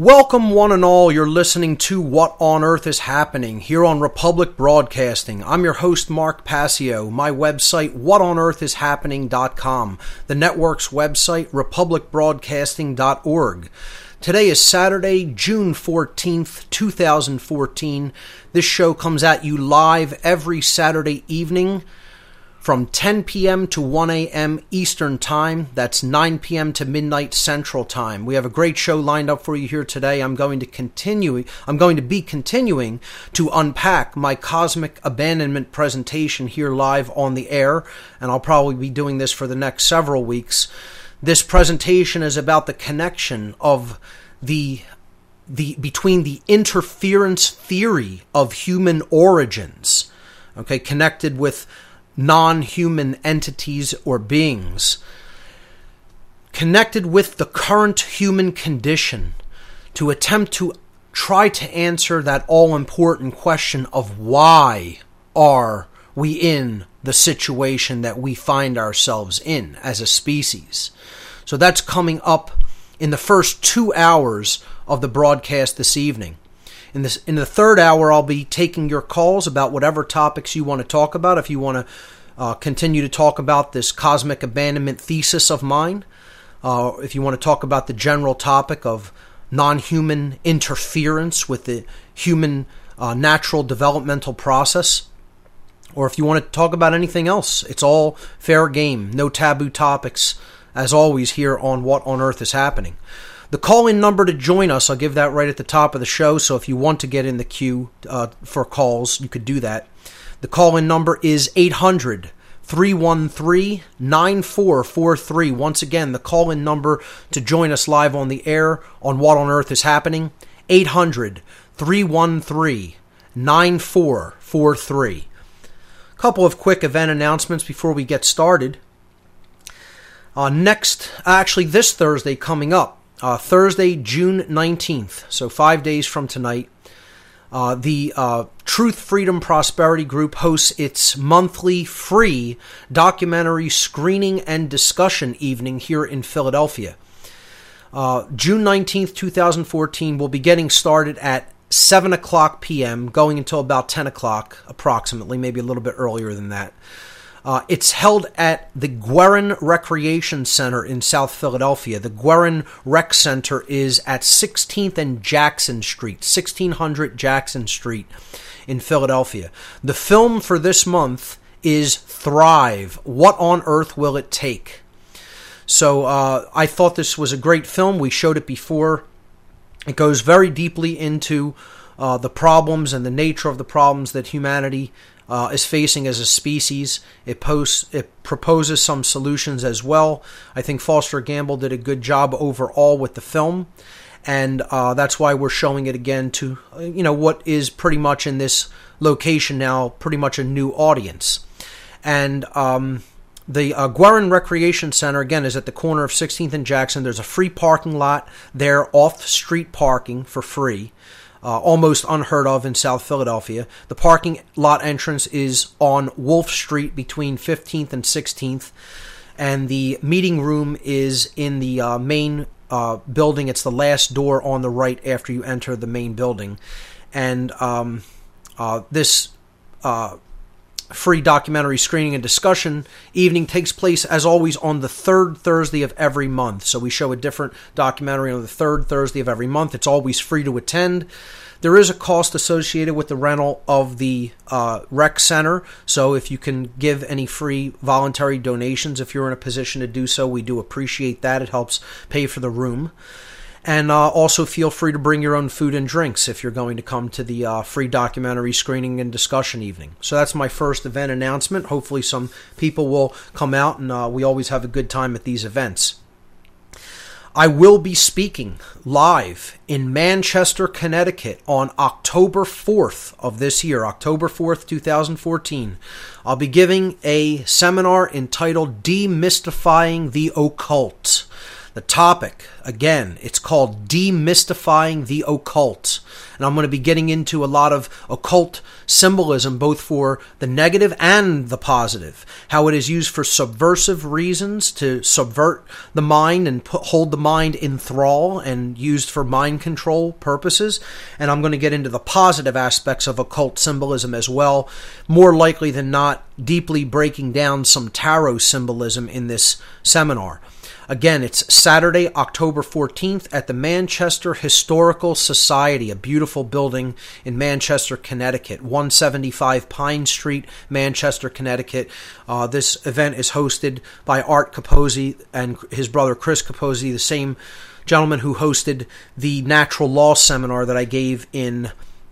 Welcome, one and all. You're listening to What on Earth is Happening here on Republic Broadcasting. I'm your host, Mark Passio. My website, whatonearthishappening.com. The network's website, republicbroadcasting.org. Today is Saturday, June 14th, 2014. This show comes at you live every Saturday evening from 10 p.m. to 1 a.m. Eastern Time. That's 9 p.m. to midnight Central Time. We have a great show lined up for you here today. I'm going to continue I'm going to be continuing to unpack my cosmic abandonment presentation here live on the air, and I'll probably be doing this for the next several weeks. This presentation is about the connection of the the between the interference theory of human origins, okay, connected with non human entities or beings, connected with the current human condition to attempt to try to answer that all important question of why are we in the situation that we find ourselves in as a species. So that's coming up in the first two hours of the broadcast this evening. In this in the third hour, I'll be taking your calls about whatever topics you want to talk about. If you want to uh, continue to talk about this cosmic abandonment thesis of mine, uh, if you want to talk about the general topic of non-human interference with the human uh, natural developmental process, or if you want to talk about anything else, it's all fair game. No taboo topics, as always, here on What on Earth is Happening. The call in number to join us, I'll give that right at the top of the show. So if you want to get in the queue uh, for calls, you could do that. The call in number is 800 313 9443. Once again, the call in number to join us live on the air on What on Earth is Happening 800 313 9443. A couple of quick event announcements before we get started. Uh, next, actually, this Thursday coming up, uh, Thursday, June 19th, so five days from tonight, uh, the uh, Truth, Freedom, Prosperity Group hosts its monthly free documentary screening and discussion evening here in Philadelphia. Uh, June 19th, 2014, we'll be getting started at 7 o'clock p.m., going until about 10 o'clock approximately, maybe a little bit earlier than that. Uh, it's held at the Guerin Recreation Center in South Philadelphia. The Guerin Rec Center is at 16th and Jackson Street, 1600 Jackson Street in Philadelphia. The film for this month is Thrive. What on earth will it take? So uh, I thought this was a great film. We showed it before. It goes very deeply into uh, the problems and the nature of the problems that humanity uh, is facing as a species. It posts, it proposes some solutions as well. I think Foster Gamble did a good job overall with the film, and uh, that's why we're showing it again to you know what is pretty much in this location now, pretty much a new audience. And um, the uh, Guerin Recreation Center again is at the corner of 16th and Jackson. There's a free parking lot there, off street parking for free. Uh, almost unheard of in South Philadelphia. The parking lot entrance is on Wolf Street between 15th and 16th, and the meeting room is in the uh, main uh, building. It's the last door on the right after you enter the main building, and um, uh, this uh, free documentary screening and discussion evening takes place as always on the third Thursday of every month. So we show a different documentary on the third Thursday of every month. It's always free to attend. There is a cost associated with the rental of the uh, rec center. So if you can give any free voluntary donations, if you're in a position to do so, we do appreciate that. It helps pay for the room. And uh, also feel free to bring your own food and drinks if you're going to come to the uh, free documentary screening and discussion evening. So that's my first event announcement. Hopefully, some people will come out, and uh, we always have a good time at these events. I will be speaking live in Manchester, Connecticut on October 4th of this year, October 4th, 2014. I'll be giving a seminar entitled Demystifying the Occult. The topic, again, it's called Demystifying the Occult. And I'm going to be getting into a lot of occult symbolism, both for the negative and the positive. How it is used for subversive reasons to subvert the mind and put, hold the mind in thrall and used for mind control purposes. And I'm going to get into the positive aspects of occult symbolism as well. More likely than not, deeply breaking down some tarot symbolism in this seminar. Again, it's Saturday, October 14th at the Manchester Historical Society, a beautiful building in Manchester, Connecticut, 175 Pine Street, Manchester, Connecticut. Uh, this event is hosted by Art Capozzi and his brother Chris Capozzi, the same gentleman who hosted the natural law seminar that I gave in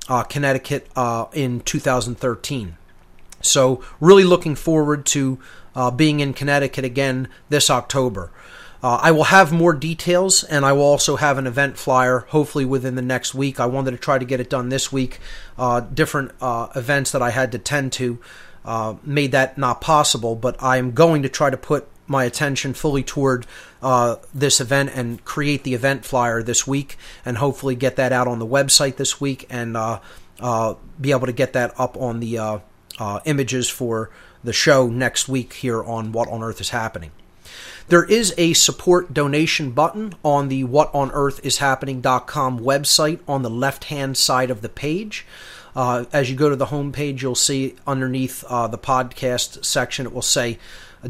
uh, Connecticut uh, in 2013. So, really looking forward to uh, being in Connecticut again this October. Uh, I will have more details, and I will also have an event flyer, hopefully within the next week. I wanted to try to get it done this week. Uh, different uh, events that I had to tend to uh, made that not possible, but I am going to try to put my attention fully toward uh, this event and create the event flyer this week, and hopefully get that out on the website this week and uh, be able to get that up on the images for the show next week here on What on Earth is Happening. There is a support donation button on the whatonearthishappening.com website on the left hand side of the page. Uh, as you go to the home page, you'll see underneath uh, the podcast section, it will say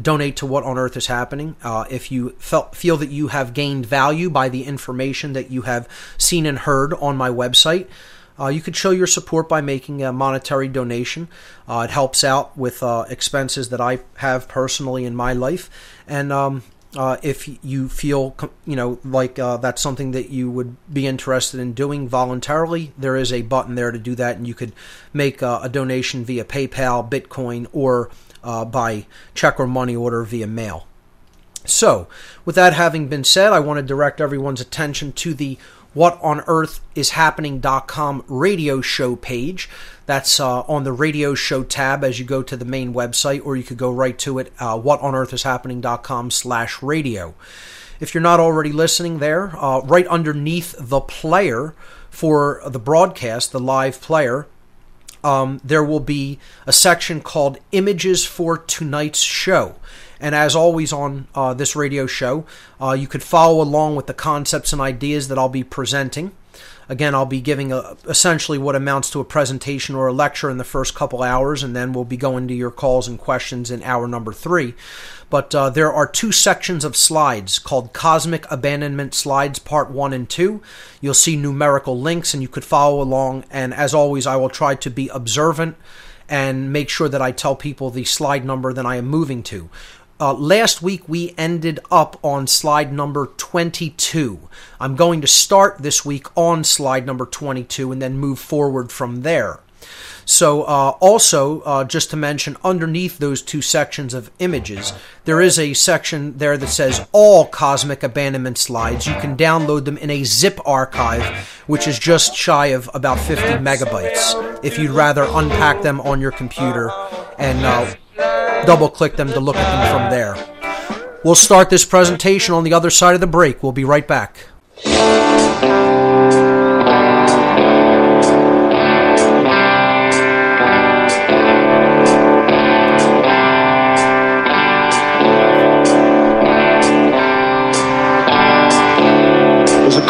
donate to what on earth is happening. Uh, if you felt, feel that you have gained value by the information that you have seen and heard on my website, uh, you could show your support by making a monetary donation. Uh, it helps out with uh, expenses that I have personally in my life, and um, uh, if you feel you know like uh, that's something that you would be interested in doing voluntarily, there is a button there to do that, and you could make uh, a donation via PayPal, Bitcoin, or by check or money order via mail. So, with that having been said, I want to direct everyone's attention to the what on earth is happening.com radio show page. That's uh, on the radio show tab as you go to the main website, or you could go right to it, uh, whatonearthishappening.com slash radio. If you're not already listening there, uh, right underneath the player for the broadcast, the live player, um, there will be a section called Images for Tonight's Show. And as always on uh, this radio show, uh, you could follow along with the concepts and ideas that I'll be presenting. Again, I'll be giving a, essentially what amounts to a presentation or a lecture in the first couple hours, and then we'll be going to your calls and questions in hour number three. But uh, there are two sections of slides called Cosmic Abandonment Slides Part 1 and 2. You'll see numerical links, and you could follow along. And as always, I will try to be observant and make sure that I tell people the slide number that I am moving to. Uh, last week we ended up on slide number 22. I'm going to start this week on slide number 22 and then move forward from there. So, uh, also, uh, just to mention, underneath those two sections of images, there is a section there that says all cosmic abandonment slides. You can download them in a zip archive, which is just shy of about 50 megabytes, if you'd rather unpack them on your computer and uh, double click them to look at them from there. We'll start this presentation on the other side of the break. We'll be right back. There's a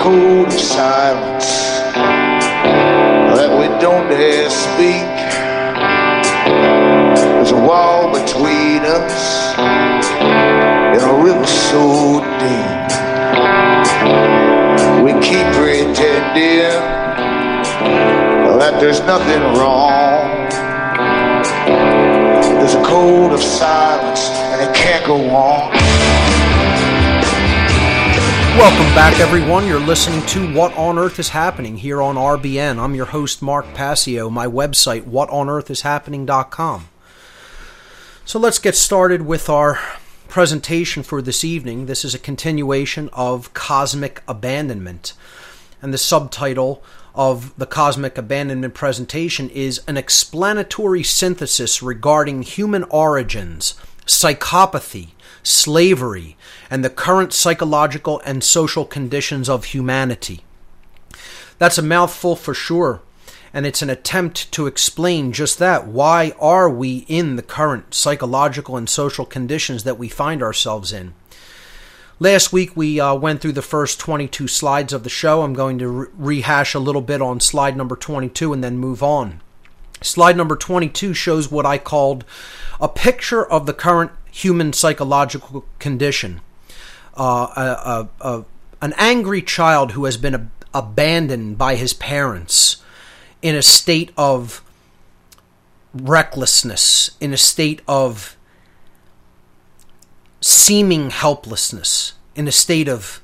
there's nothing wrong. There's a code of silence and it can't go on. Welcome back, everyone. You're listening to What on Earth is Happening here on RBN. I'm your host, Mark Passio. My website, whatonearthishappening.com. So let's get started with our presentation for this evening. This is a continuation of Cosmic Abandonment. And the subtitle of the Cosmic Abandonment presentation is An Explanatory Synthesis Regarding Human Origins, Psychopathy, Slavery, and the Current Psychological and Social Conditions of Humanity. That's a mouthful for sure, and it's an attempt to explain just that. Why are we in the current psychological and social conditions that we find ourselves in? Last week we uh, went through the first 22 slides of the show. I'm going to re- rehash a little bit on slide number 22 and then move on. Slide number 22 shows what I called a picture of the current human psychological condition. Uh, a, a, a, an angry child who has been ab- abandoned by his parents in a state of recklessness, in a state of seeming helplessness, in a state of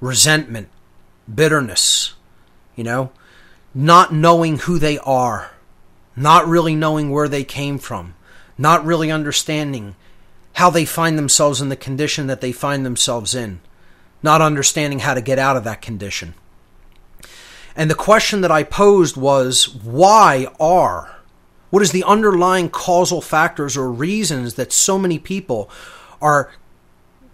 resentment, bitterness, you know, not knowing who they are, not really knowing where they came from, not really understanding how they find themselves in the condition that they find themselves in, not understanding how to get out of that condition. And the question that I posed was why are? What is the underlying causal factors or reasons that so many people are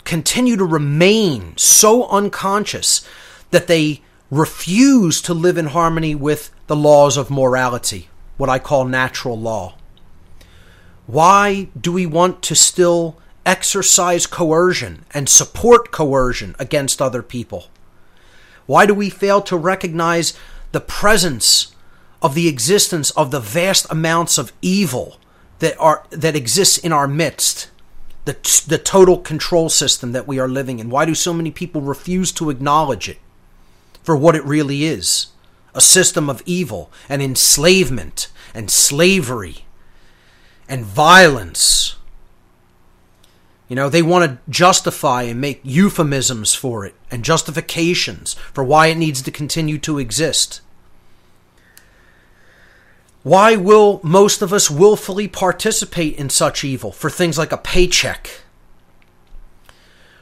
continue to remain so unconscious that they refuse to live in harmony with the laws of morality, what I call natural law? Why do we want to still exercise coercion and support coercion against other people? Why do we fail to recognize the presence of the existence of the vast amounts of evil that are that exists in our midst? The, the total control system that we are living in. Why do so many people refuse to acknowledge it for what it really is? A system of evil and enslavement and slavery and violence. You know, they want to justify and make euphemisms for it and justifications for why it needs to continue to exist. Why will most of us willfully participate in such evil for things like a paycheck?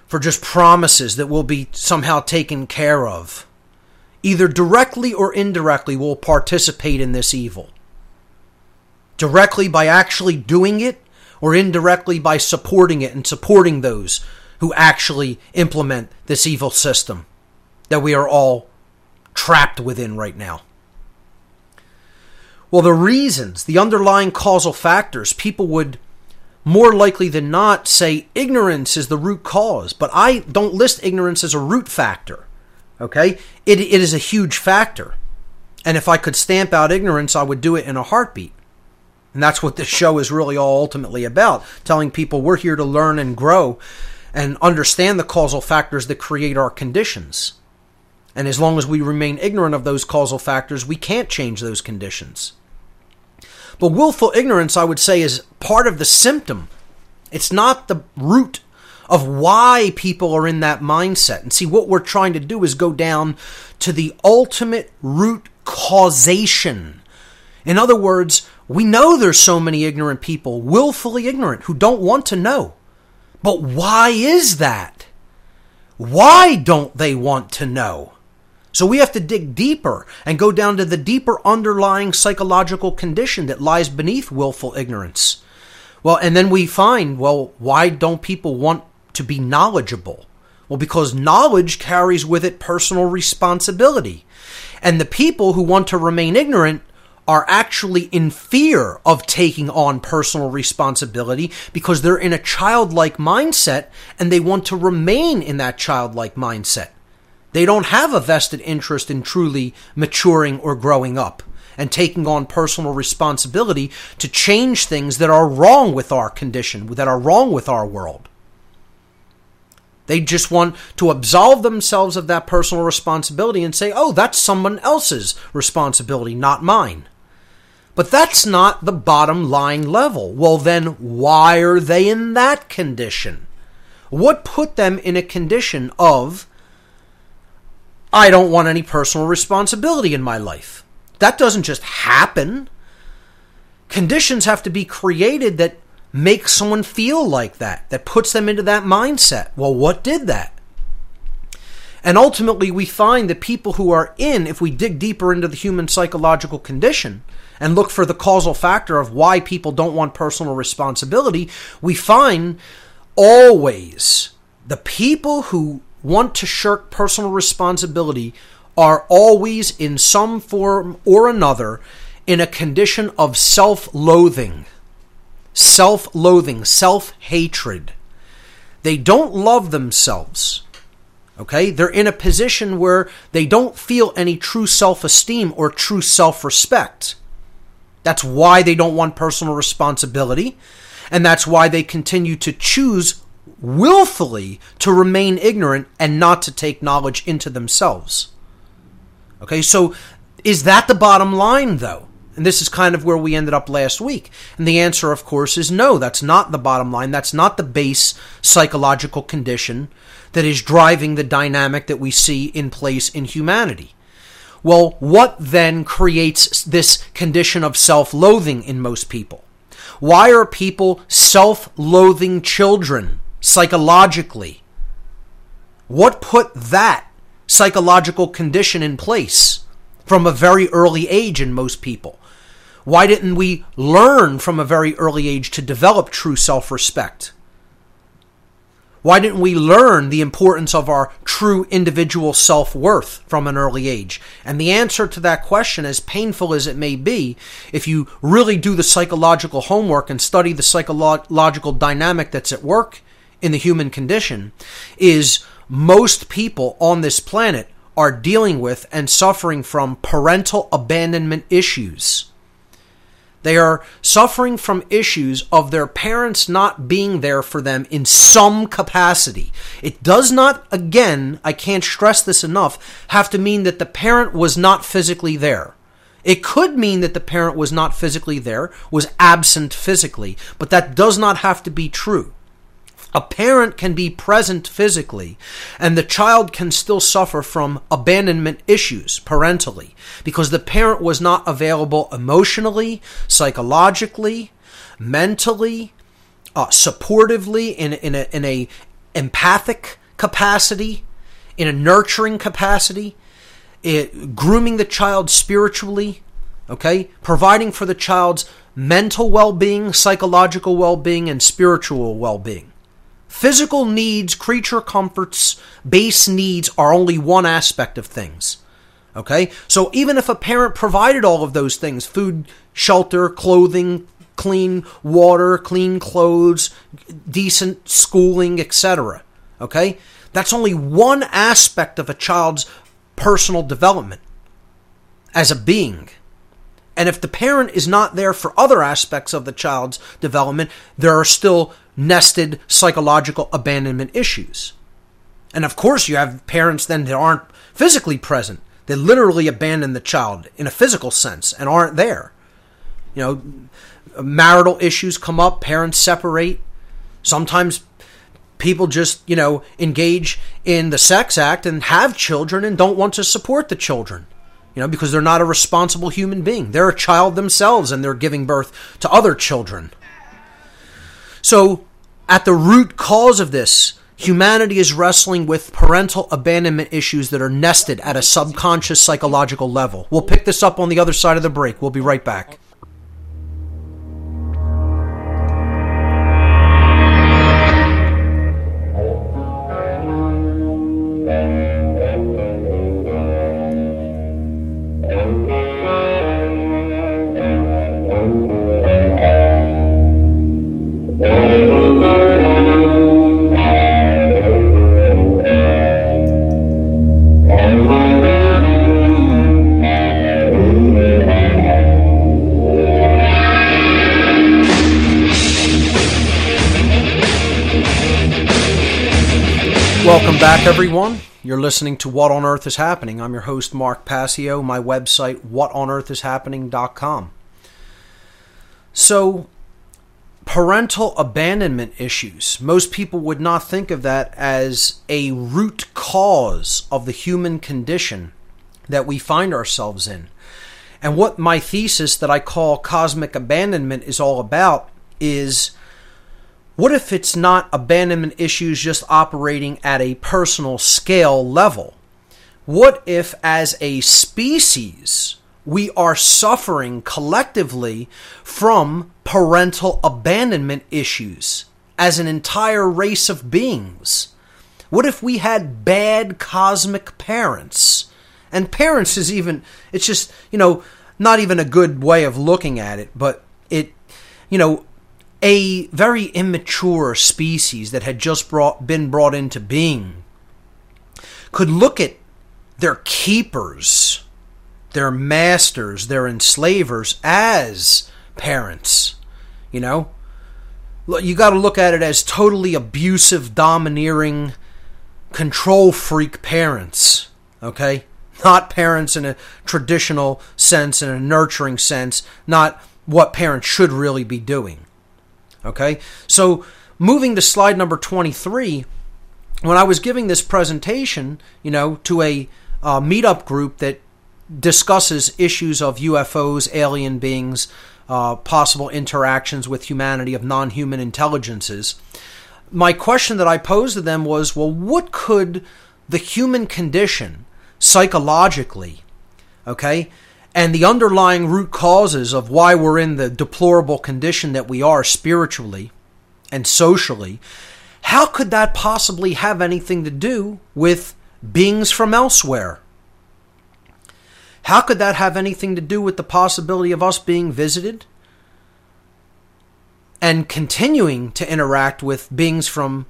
For just promises that will be somehow taken care of? Either directly or indirectly will participate in this evil. Directly by actually doing it, or indirectly by supporting it and supporting those who actually implement this evil system that we are all trapped within right now. Well, the reasons, the underlying causal factors, people would more likely than not say ignorance is the root cause, but I don't list ignorance as a root factor. Okay? It, it is a huge factor. And if I could stamp out ignorance, I would do it in a heartbeat. And that's what this show is really all ultimately about telling people we're here to learn and grow and understand the causal factors that create our conditions. And as long as we remain ignorant of those causal factors, we can't change those conditions. But willful ignorance, I would say, is part of the symptom. It's not the root of why people are in that mindset. And see, what we're trying to do is go down to the ultimate root causation. In other words, we know there's so many ignorant people, willfully ignorant, who don't want to know. But why is that? Why don't they want to know? So we have to dig deeper and go down to the deeper underlying psychological condition that lies beneath willful ignorance. Well, and then we find, well, why don't people want to be knowledgeable? Well, because knowledge carries with it personal responsibility. And the people who want to remain ignorant are actually in fear of taking on personal responsibility because they're in a childlike mindset and they want to remain in that childlike mindset. They don't have a vested interest in truly maturing or growing up and taking on personal responsibility to change things that are wrong with our condition, that are wrong with our world. They just want to absolve themselves of that personal responsibility and say, oh, that's someone else's responsibility, not mine. But that's not the bottom line level. Well, then why are they in that condition? What put them in a condition of, I don't want any personal responsibility in my life? That doesn't just happen. Conditions have to be created that make someone feel like that, that puts them into that mindset. Well, what did that? And ultimately, we find that people who are in, if we dig deeper into the human psychological condition and look for the causal factor of why people don't want personal responsibility, we find always the people who want to shirk personal responsibility are always in some form or another in a condition of self loathing, self loathing, self hatred. They don't love themselves. Okay? They're in a position where they don't feel any true self esteem or true self respect. That's why they don't want personal responsibility. And that's why they continue to choose willfully to remain ignorant and not to take knowledge into themselves. Okay, so is that the bottom line, though? And this is kind of where we ended up last week. And the answer, of course, is no, that's not the bottom line. That's not the base psychological condition that is driving the dynamic that we see in place in humanity. Well, what then creates this condition of self loathing in most people? Why are people self loathing children psychologically? What put that psychological condition in place from a very early age in most people? Why didn't we learn from a very early age to develop true self respect? Why didn't we learn the importance of our true individual self worth from an early age? And the answer to that question, as painful as it may be, if you really do the psychological homework and study the psychological dynamic that's at work in the human condition, is most people on this planet are dealing with and suffering from parental abandonment issues. They are suffering from issues of their parents not being there for them in some capacity. It does not, again, I can't stress this enough, have to mean that the parent was not physically there. It could mean that the parent was not physically there, was absent physically, but that does not have to be true. A parent can be present physically, and the child can still suffer from abandonment issues parentally because the parent was not available emotionally, psychologically, mentally, uh, supportively, in, in, a, in a empathic capacity, in a nurturing capacity, it, grooming the child spiritually, okay, providing for the child's mental well being, psychological well being, and spiritual well being. Physical needs, creature comforts, base needs are only one aspect of things. Okay? So even if a parent provided all of those things food, shelter, clothing, clean water, clean clothes, decent schooling, etc. Okay? That's only one aspect of a child's personal development as a being. And if the parent is not there for other aspects of the child's development, there are still nested psychological abandonment issues. And of course, you have parents then that aren't physically present. They literally abandon the child in a physical sense and aren't there. You know, marital issues come up, parents separate. Sometimes people just, you know, engage in the sex act and have children and don't want to support the children. You know, because they're not a responsible human being. They're a child themselves and they're giving birth to other children. So, at the root cause of this, humanity is wrestling with parental abandonment issues that are nested at a subconscious psychological level. We'll pick this up on the other side of the break. We'll be right back. Listening to What on Earth is Happening. I'm your host, Mark Passio. My website, is whatonearthishappening.com. So, parental abandonment issues. Most people would not think of that as a root cause of the human condition that we find ourselves in. And what my thesis that I call cosmic abandonment is all about is what if it's not abandonment issues just operating at a personal scale level? What if, as a species, we are suffering collectively from parental abandonment issues as an entire race of beings? What if we had bad cosmic parents? And parents is even, it's just, you know, not even a good way of looking at it, but it, you know, a very immature species that had just brought, been brought into being could look at their keepers, their masters, their enslavers as parents. You know? You got to look at it as totally abusive, domineering, control freak parents. Okay? Not parents in a traditional sense, in a nurturing sense, not what parents should really be doing. Okay? So, moving to slide number 23, when I was giving this presentation, you know, to a uh, meetup group that discusses issues of UFOs, alien beings, uh, possible interactions with humanity of non human intelligences, my question that I posed to them was well, what could the human condition psychologically, okay, and the underlying root causes of why we're in the deplorable condition that we are spiritually and socially, how could that possibly have anything to do with beings from elsewhere? How could that have anything to do with the possibility of us being visited and continuing to interact with beings from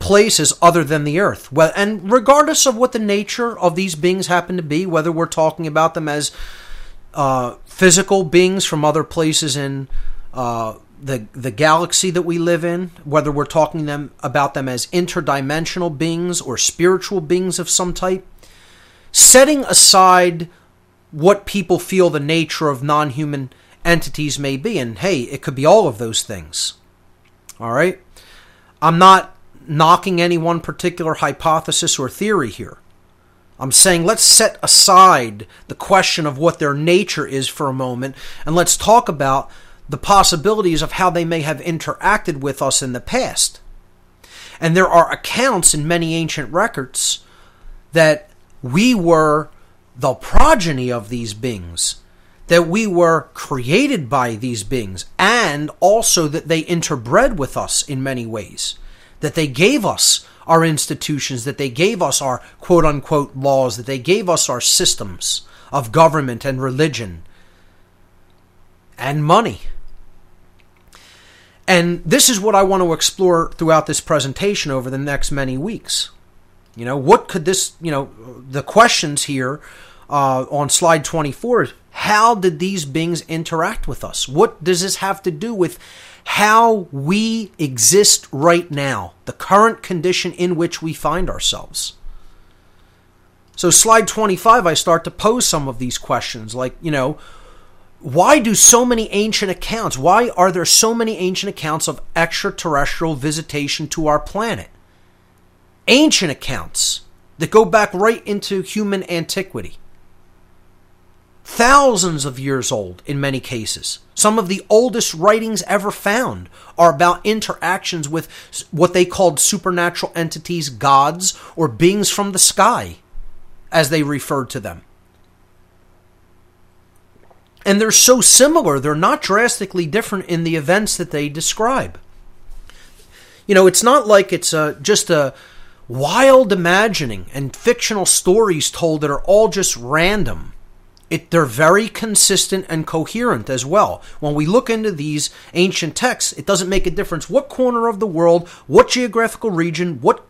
places other than the earth. Well, and regardless of what the nature of these beings happen to be, whether we're talking about them as uh, physical beings from other places in uh, the the galaxy that we live in, whether we're talking them about them as interdimensional beings or spiritual beings of some type, setting aside what people feel the nature of non-human entities may be, and hey, it could be all of those things. All right, I'm not knocking any one particular hypothesis or theory here. I'm saying let's set aside the question of what their nature is for a moment and let's talk about the possibilities of how they may have interacted with us in the past. And there are accounts in many ancient records that we were the progeny of these beings, that we were created by these beings, and also that they interbred with us in many ways that they gave us our institutions, that they gave us our quote unquote laws, that they gave us our systems of government and religion and money. And this is what I want to explore throughout this presentation over the next many weeks. You know, what could this, you know, the questions here uh, on slide 24 is how did these beings interact with us? What does this have to do with how we exist right now, the current condition in which we find ourselves. So, slide 25, I start to pose some of these questions like, you know, why do so many ancient accounts, why are there so many ancient accounts of extraterrestrial visitation to our planet? Ancient accounts that go back right into human antiquity thousands of years old in many cases. Some of the oldest writings ever found are about interactions with what they called supernatural entities, gods, or beings from the sky, as they referred to them. And they're so similar, they're not drastically different in the events that they describe. You know, it's not like it's a, just a wild imagining and fictional stories told that are all just random it, they're very consistent and coherent as well. When we look into these ancient texts, it doesn't make a difference what corner of the world, what geographical region, what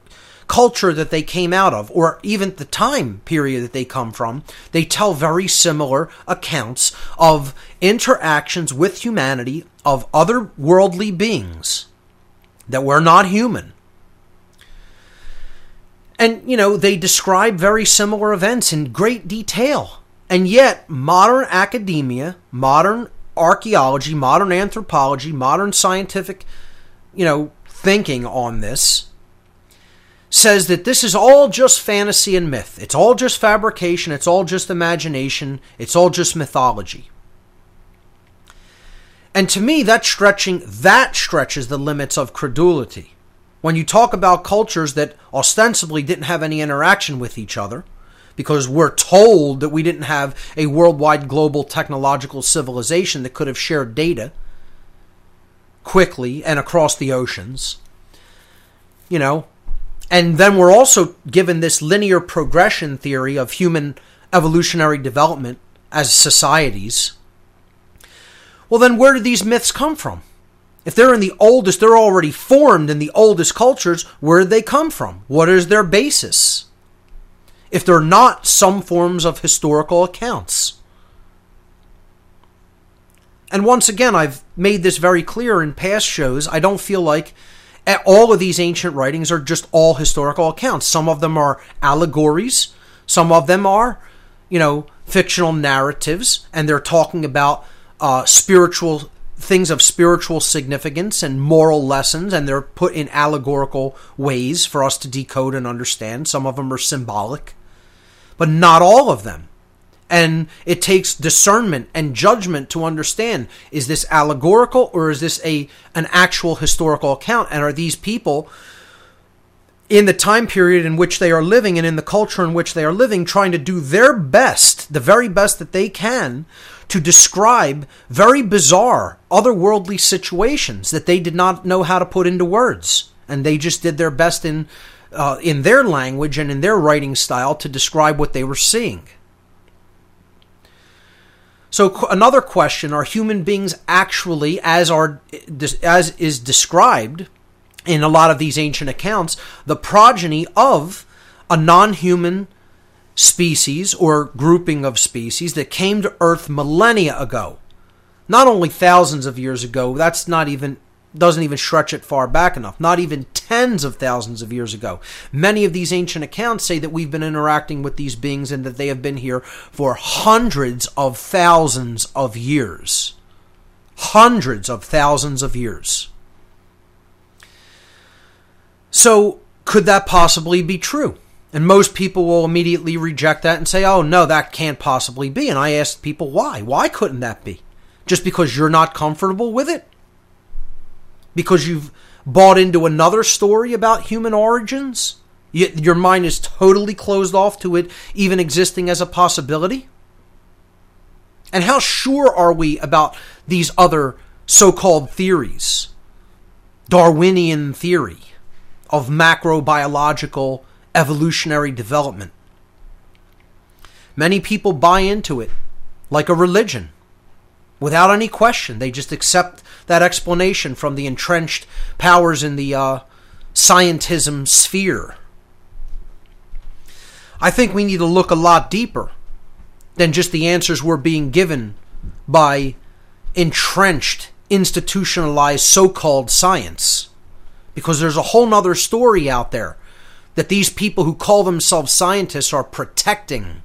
culture that they came out of, or even the time period that they come from. They tell very similar accounts of interactions with humanity of other worldly beings that were not human. And, you know, they describe very similar events in great detail. And yet, modern academia, modern archaeology, modern anthropology, modern scientific, you know, thinking on this says that this is all just fantasy and myth. It's all just fabrication, it's all just imagination, it's all just mythology. And to me that stretching that stretches the limits of credulity. When you talk about cultures that ostensibly didn't have any interaction with each other, because we're told that we didn't have a worldwide global technological civilization that could have shared data quickly and across the oceans. You know, and then we're also given this linear progression theory of human evolutionary development as societies. Well, then where do these myths come from? If they're in the oldest, they're already formed in the oldest cultures, where did they come from? What is their basis? If they're not some forms of historical accounts. And once again, I've made this very clear in past shows. I don't feel like all of these ancient writings are just all historical accounts. Some of them are allegories, some of them are, you know, fictional narratives, and they're talking about uh, spiritual things of spiritual significance and moral lessons, and they're put in allegorical ways for us to decode and understand. Some of them are symbolic, but not all of them. And it takes discernment and judgment to understand is this allegorical or is this a an actual historical account? And are these people in the time period in which they are living and in the culture in which they are living trying to do their best the very best that they can to describe very bizarre otherworldly situations that they did not know how to put into words. And they just did their best in uh, in their language and in their writing style to describe what they were seeing so another question: Are human beings actually, as are as is described in a lot of these ancient accounts, the progeny of a non-human species or grouping of species that came to Earth millennia ago? Not only thousands of years ago. That's not even doesn't even stretch it far back enough, not even tens of thousands of years ago. Many of these ancient accounts say that we've been interacting with these beings and that they have been here for hundreds of thousands of years. Hundreds of thousands of years. So, could that possibly be true? And most people will immediately reject that and say, oh, no, that can't possibly be. And I ask people, why? Why couldn't that be? Just because you're not comfortable with it? Because you've bought into another story about human origins? Your mind is totally closed off to it even existing as a possibility? And how sure are we about these other so called theories? Darwinian theory of macrobiological evolutionary development. Many people buy into it like a religion without any question. They just accept that explanation from the entrenched powers in the uh, scientism sphere. I think we need to look a lot deeper than just the answers we're being given by entrenched, institutionalized so called science. Because there's a whole nother story out there that these people who call themselves scientists are protecting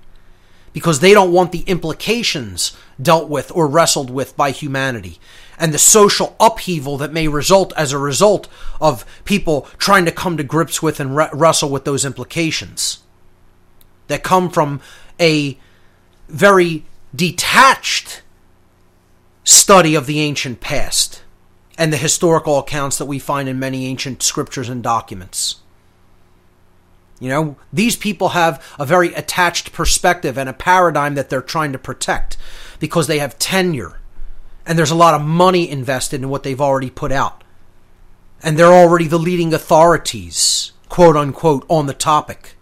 because they don't want the implications dealt with or wrestled with by humanity and the social upheaval that may result as a result of people trying to come to grips with and re- wrestle with those implications that come from a very detached study of the ancient past and the historical accounts that we find in many ancient scriptures and documents. You know, these people have a very attached perspective and a paradigm that they're trying to protect because they have tenure and there's a lot of money invested in what they've already put out. And they're already the leading authorities, quote unquote, on the topic.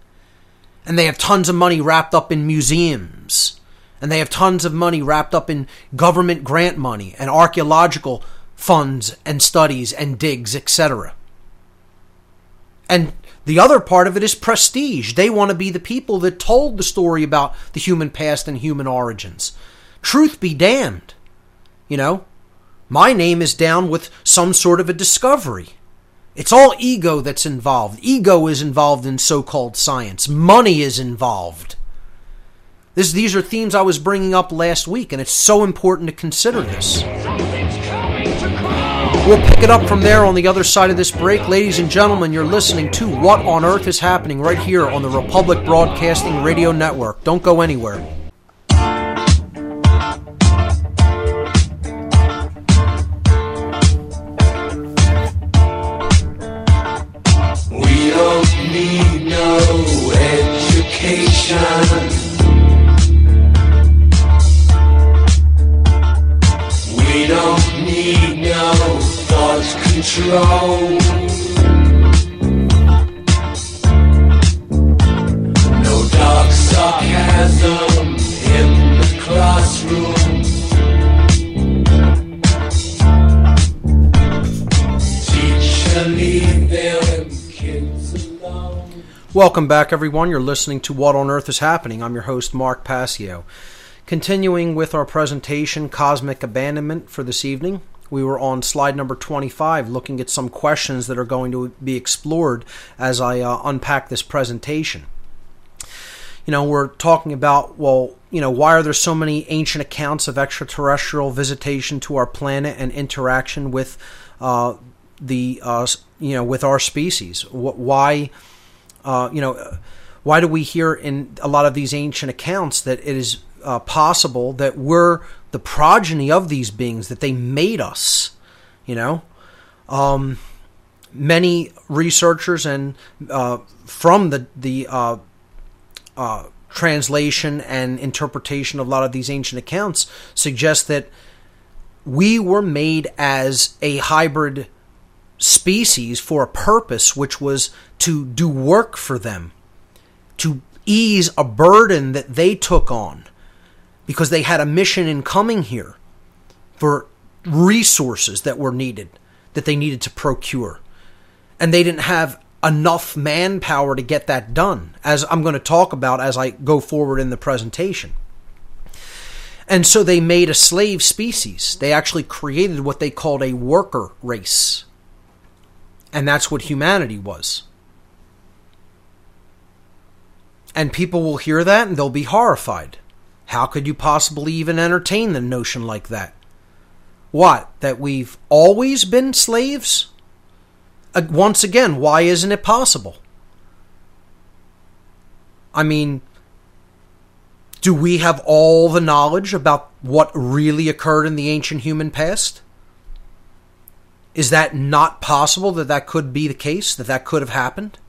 And they have tons of money wrapped up in museums. And they have tons of money wrapped up in government grant money and archaeological funds and studies and digs, etc. And the other part of it is prestige. They want to be the people that told the story about the human past and human origins. Truth be damned. You know, my name is down with some sort of a discovery. It's all ego that's involved. Ego is involved in so called science, money is involved. This, these are themes I was bringing up last week, and it's so important to consider this. We'll pick it up from there on the other side of this break. Ladies and gentlemen, you're listening to What on Earth is Happening right here on the Republic Broadcasting Radio Network. Don't go anywhere. Education. We don't need no thought control. No dark sarcasm in the classroom. Welcome back, everyone. You're listening to What on Earth is Happening. I'm your host, Mark Passio. Continuing with our presentation, Cosmic Abandonment, for this evening, we were on slide number 25 looking at some questions that are going to be explored as I uh, unpack this presentation. You know, we're talking about, well, you know, why are there so many ancient accounts of extraterrestrial visitation to our planet and interaction with uh, the, uh, you know, with our species? Why uh, you know, why do we hear in a lot of these ancient accounts that it is uh, possible that we're the progeny of these beings, that they made us? You know, um, many researchers and uh, from the the uh, uh, translation and interpretation of a lot of these ancient accounts suggest that we were made as a hybrid species for a purpose, which was to do work for them, to ease a burden that they took on because they had a mission in coming here for resources that were needed, that they needed to procure. And they didn't have enough manpower to get that done, as I'm going to talk about as I go forward in the presentation. And so they made a slave species. They actually created what they called a worker race. And that's what humanity was. And people will hear that and they'll be horrified. How could you possibly even entertain the notion like that? What? That we've always been slaves? Uh, once again, why isn't it possible? I mean, do we have all the knowledge about what really occurred in the ancient human past? Is that not possible that that could be the case, that that could have happened?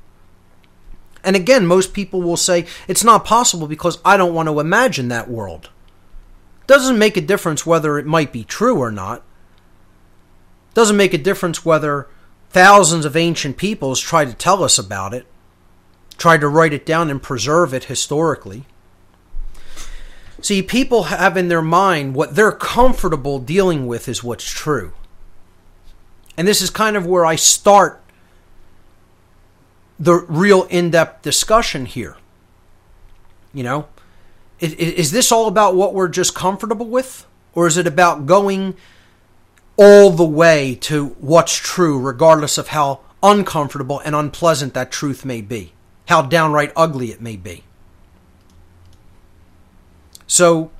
And again, most people will say it's not possible because I don't want to imagine that world. Doesn't make a difference whether it might be true or not. Doesn't make a difference whether thousands of ancient peoples tried to tell us about it, tried to write it down and preserve it historically. See, people have in their mind what they're comfortable dealing with is what's true. And this is kind of where I start the real in depth discussion here. You know, is, is this all about what we're just comfortable with? Or is it about going all the way to what's true, regardless of how uncomfortable and unpleasant that truth may be, how downright ugly it may be? So,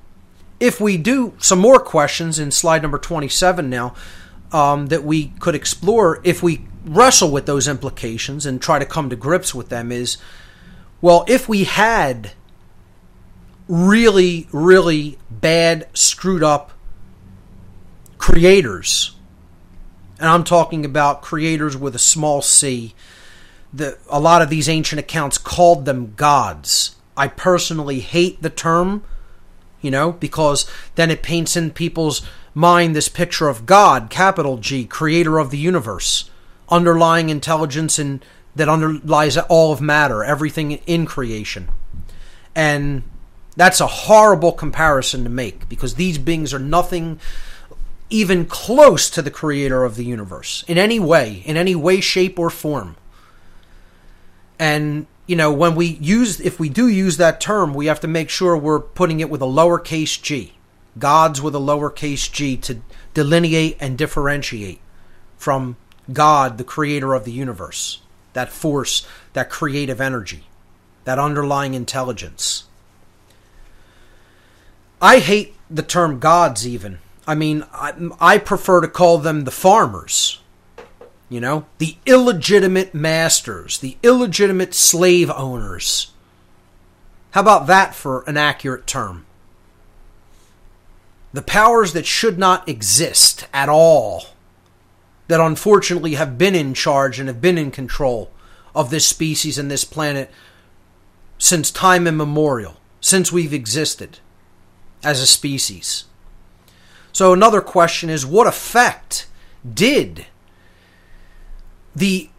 if we do some more questions in slide number 27 now, um, that we could explore if we wrestle with those implications and try to come to grips with them is well, if we had really, really bad, screwed up creators, and I'm talking about creators with a small c, the, a lot of these ancient accounts called them gods. I personally hate the term, you know, because then it paints in people's mind this picture of God, capital G, creator of the universe, underlying intelligence and that underlies all of matter, everything in creation. And that's a horrible comparison to make because these beings are nothing even close to the creator of the universe in any way, in any way, shape, or form. And, you know, when we use, if we do use that term, we have to make sure we're putting it with a lowercase g gods with a lowercase g to delineate and differentiate from God, the creator of the universe, that force, that creative energy, that underlying intelligence. I hate the term gods, even. I mean, I, I prefer to call them the farmers. You know, the illegitimate masters, the illegitimate slave owners. How about that for an accurate term? The powers that should not exist at all, that unfortunately have been in charge and have been in control of this species and this planet since time immemorial, since we've existed as a species. So, another question is what effect did the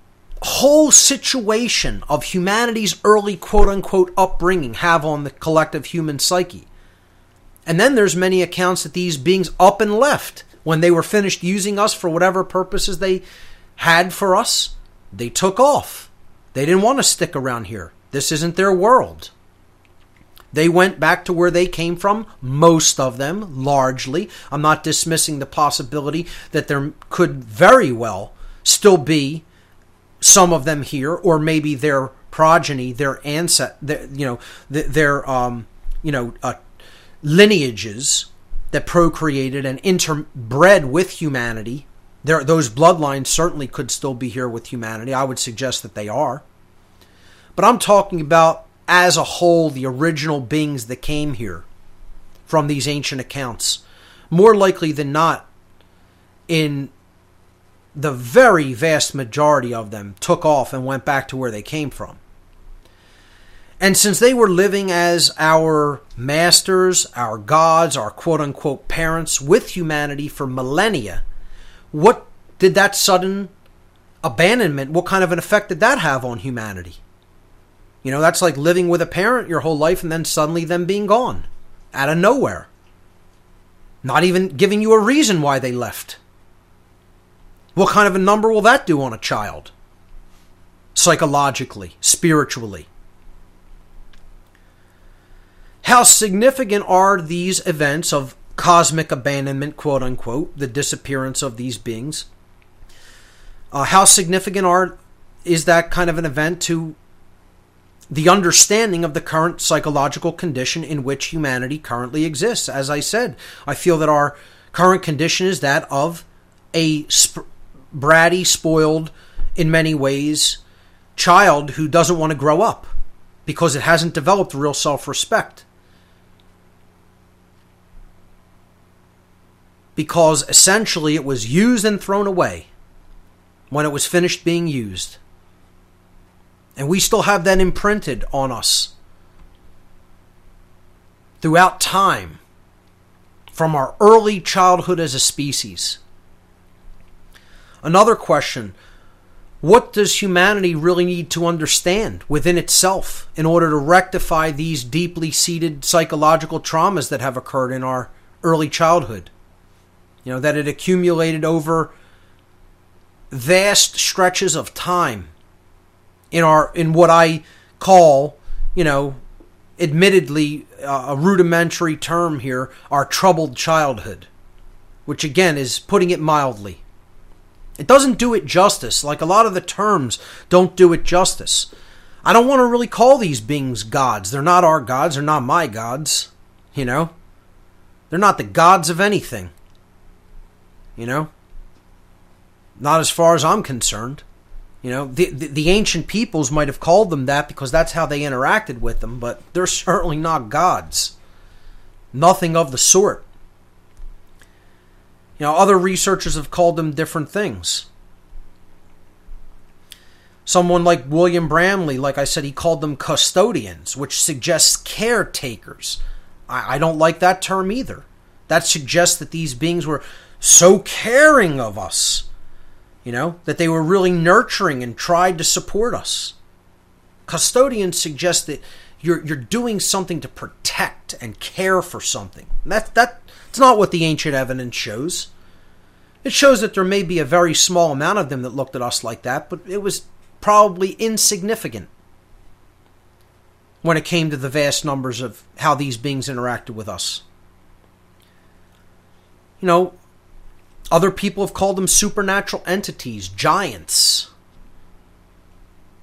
whole situation of humanity's early quote unquote upbringing have on the collective human psyche? And then there's many accounts that these beings up and left when they were finished using us for whatever purposes they had for us. They took off. They didn't want to stick around here. This isn't their world. They went back to where they came from, most of them, largely. I'm not dismissing the possibility that there could very well still be some of them here, or maybe their progeny, their ancestor, you know, their, um, you know, uh, lineages that procreated and interbred with humanity. There, those bloodlines certainly could still be here with humanity. I would suggest that they are. But I'm talking about, as a whole, the original beings that came here from these ancient accounts. More likely than not, in the very vast majority of them, took off and went back to where they came from. And since they were living as our masters, our gods, our quote unquote parents with humanity for millennia, what did that sudden abandonment, what kind of an effect did that have on humanity? You know, that's like living with a parent your whole life and then suddenly them being gone out of nowhere. Not even giving you a reason why they left. What kind of a number will that do on a child? Psychologically, spiritually. How significant are these events of cosmic abandonment, quote unquote, the disappearance of these beings? Uh, how significant are is that kind of an event to the understanding of the current psychological condition in which humanity currently exists. As I said, I feel that our current condition is that of a sp- bratty, spoiled, in many ways, child who doesn't want to grow up because it hasn't developed real self respect. Because essentially it was used and thrown away when it was finished being used. And we still have that imprinted on us throughout time from our early childhood as a species. Another question what does humanity really need to understand within itself in order to rectify these deeply seated psychological traumas that have occurred in our early childhood? You know, that it accumulated over vast stretches of time in our in what I call, you know, admittedly uh, a rudimentary term here, our troubled childhood, which again is putting it mildly. It doesn't do it justice, like a lot of the terms don't do it justice. I don't want to really call these beings gods. They're not our gods, they're not my gods, you know? They're not the gods of anything. You know? Not as far as I'm concerned. You know, the, the, the ancient peoples might have called them that because that's how they interacted with them, but they're certainly not gods. Nothing of the sort. You know, other researchers have called them different things. Someone like William Bramley, like I said, he called them custodians, which suggests caretakers. I, I don't like that term either. That suggests that these beings were so caring of us you know, that they were really nurturing and tried to support us. Custodians suggest that you're, you're doing something to protect and care for something. That, that, that's not what the ancient evidence shows. It shows that there may be a very small amount of them that looked at us like that, but it was probably insignificant when it came to the vast numbers of how these beings interacted with us. You know, Other people have called them supernatural entities, giants.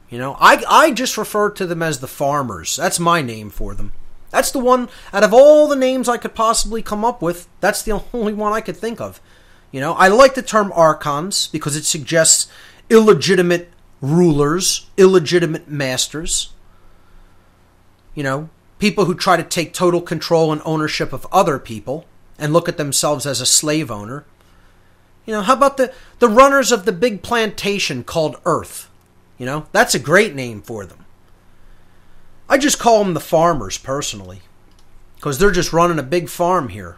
You know, I, I just refer to them as the farmers. That's my name for them. That's the one, out of all the names I could possibly come up with, that's the only one I could think of. You know, I like the term archons because it suggests illegitimate rulers, illegitimate masters. You know, people who try to take total control and ownership of other people and look at themselves as a slave owner. You know, how about the, the runners of the big plantation called Earth? You know, that's a great name for them. I just call them the farmers personally because they're just running a big farm here.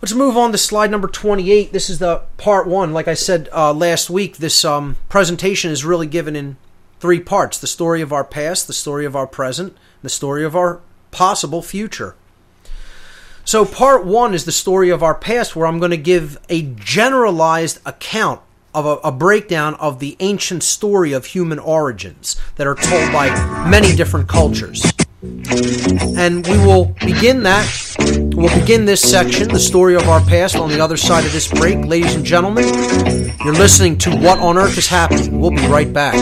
Let's move on to slide number 28. This is the part one. Like I said uh, last week, this um, presentation is really given in three parts the story of our past, the story of our present, the story of our possible future. So, part one is the story of our past, where I'm going to give a generalized account of a, a, breakdown of the ancient story of human origins that are told by many different cultures. And we will begin that. We'll begin this section, the story of our past, on the other side of this break. Ladies and gentlemen, you're listening to What on Earth is Happening. We'll be right back.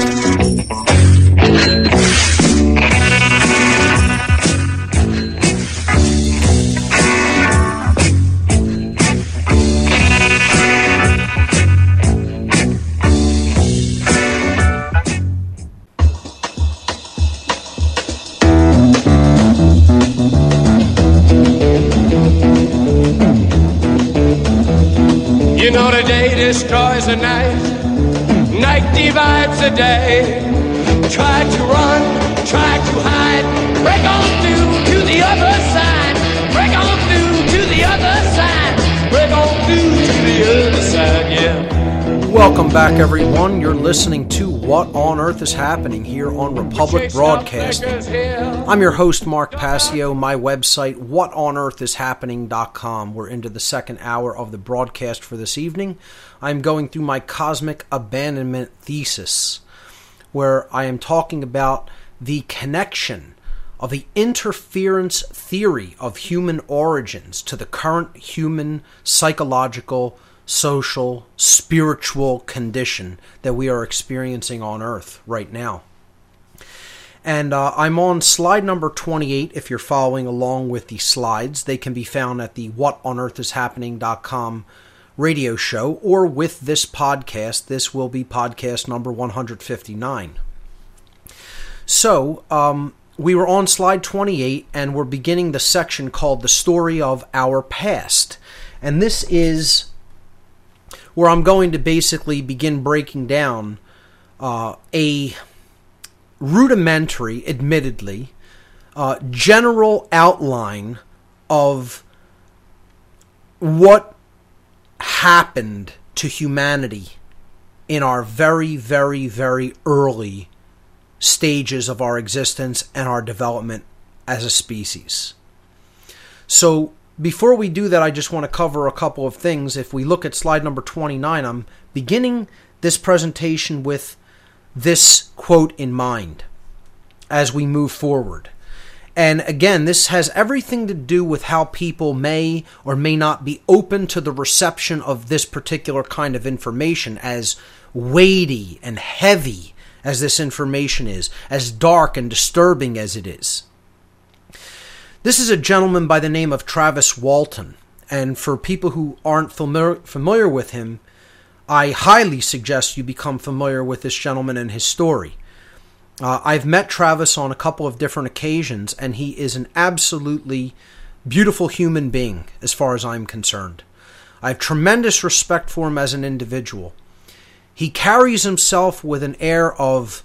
You know the day destroys the night, night divides the day. Try to run, try to hide, break on through to the other side, break on through to the other side, break on through to the other side, yeah. Welcome back, everyone. You're listening to What on Earth is Happening here on Republic Broadcasting. I'm your host, Mark Passio. My website, whatonearthishappening.com. We're into the second hour of the broadcast for this evening. I'm going through my cosmic abandonment thesis, where I am talking about the connection of the interference theory of human origins to the current human psychological social, spiritual condition that we are experiencing on Earth right now. And uh, I'm on slide number 28 if you're following along with the slides. They can be found at the whatonearthishappening.com radio show or with this podcast. This will be podcast number 159. So, um, we were on slide 28 and we're beginning the section called The Story of Our Past. And this is where I'm going to basically begin breaking down uh, a rudimentary, admittedly, uh, general outline of what happened to humanity in our very, very, very early stages of our existence and our development as a species. So, before we do that, I just want to cover a couple of things. If we look at slide number 29, I'm beginning this presentation with this quote in mind as we move forward. And again, this has everything to do with how people may or may not be open to the reception of this particular kind of information, as weighty and heavy as this information is, as dark and disturbing as it is. This is a gentleman by the name of Travis Walton, and for people who aren't familiar, familiar with him, I highly suggest you become familiar with this gentleman and his story. Uh, I've met Travis on a couple of different occasions, and he is an absolutely beautiful human being as far as I'm concerned. I have tremendous respect for him as an individual. He carries himself with an air of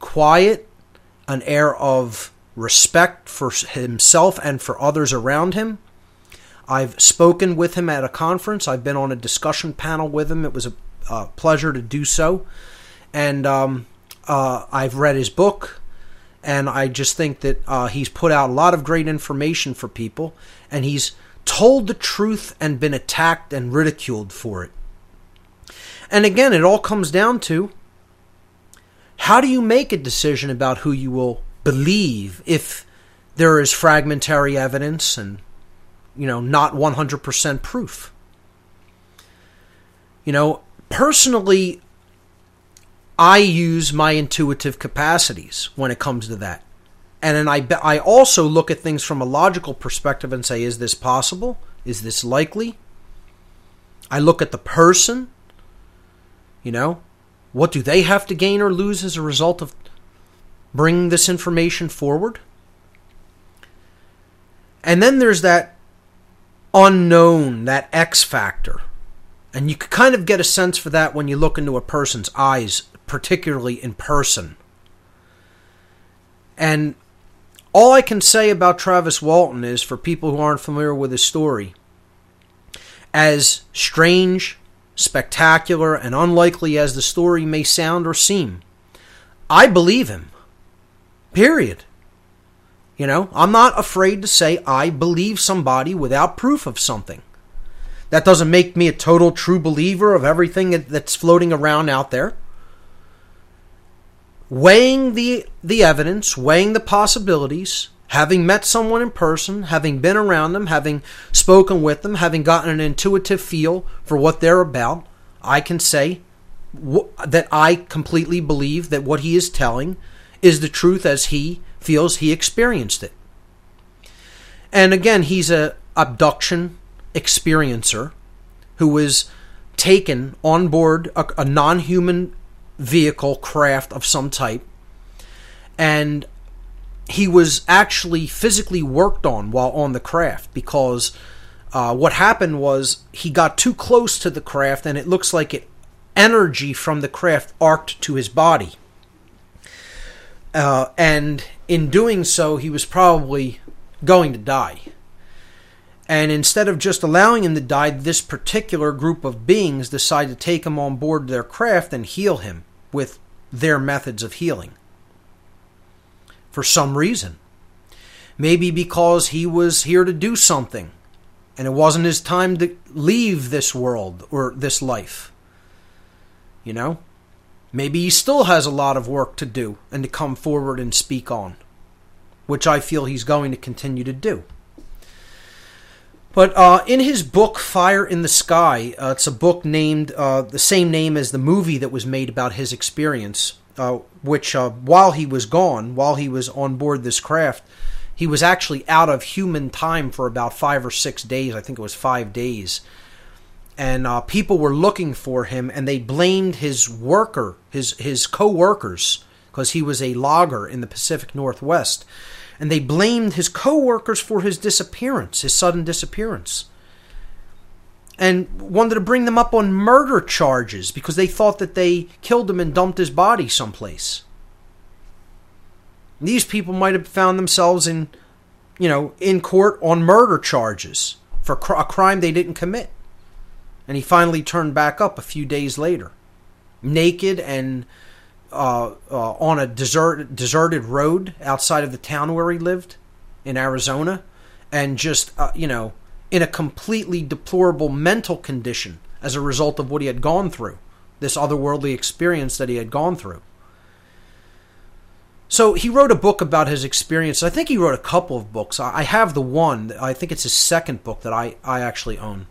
quiet, an air of respect for himself and for others around him. I've spoken with him at a conference. I've been on a discussion panel with him. It was a uh, pleasure to do so. And um, uh, I've read his book, and I just think that uh, he's put out a lot of great information for people, and he's told the truth and been attacked and ridiculed for it. And again, it all comes down to how do you make a decision about who you will believe if there is fragmentary evidence and you know not 100% proof You know, personally, I use my intuitive capacities when it comes to that. And then I, I also look at things from a logical perspective and say, is this possible? Is this likely? I look at the person. You know, what do they have to gain or lose as a result of bringing this information forward? And then there's that unknown, that X factor. And you could kind of get a sense for that when you look into a person's eyes, particularly in person. And all I can say about Travis Walton is for people who aren't familiar with his story, as strange, spectacular, and unlikely as the story may sound or seem, I believe him. Period. You know, I'm not afraid to say I believe somebody without proof of something. That doesn't make me a total true believer of everything that's floating around out there. Weighing the the evidence, weighing the possibilities, having met someone in person, having been around them, having spoken with them, having gotten an intuitive feel for what they're about, I can say that I completely believe that what he is telling is the truth as he feels he experienced it. And again, he's a abduction experiencer who was taken on board a, a non-human vehicle craft of some type and he was actually physically worked on while on the craft because uh, what happened was he got too close to the craft and it looks like it energy from the craft arced to his body uh, and in doing so, he was probably going to die. And instead of just allowing him to die, this particular group of beings decide to take him on board their craft and heal him with their methods of healing. For some reason. Maybe because he was here to do something and it wasn't his time to leave this world or this life. You know? Maybe he still has a lot of work to do and to come forward and speak on, which I feel he's going to continue to do. But uh, in his book, Fire in the Sky, uh, it's a book named uh, the same name as the movie that was made about his experience, uh, which uh, while he was gone, while he was on board this craft, he was actually out of human time for about five or six days. I think it was five days and uh, people were looking for him, and they blamed his worker, his his co-workers, because he was a logger in the Pacific Northwest, and they blamed his co-workers for his disappearance, his sudden disappearance, and wanted to bring them up on murder charges because they thought that they killed him and dumped his body someplace. These people might have found themselves in, you know, in court on murder charges for a crime they didn't commit and he finally turned back up a few days later, naked and uh, uh, on a desert, deserted road outside of the town where he lived in Arizona, and just uh, you know in a completely deplorable mental condition as a result of what he had gone through, this otherworldly experience that he had gone through. So he wrote a book about his experience. I think he wrote a couple of books. I have the one. I think it's his second book that I, I actually own.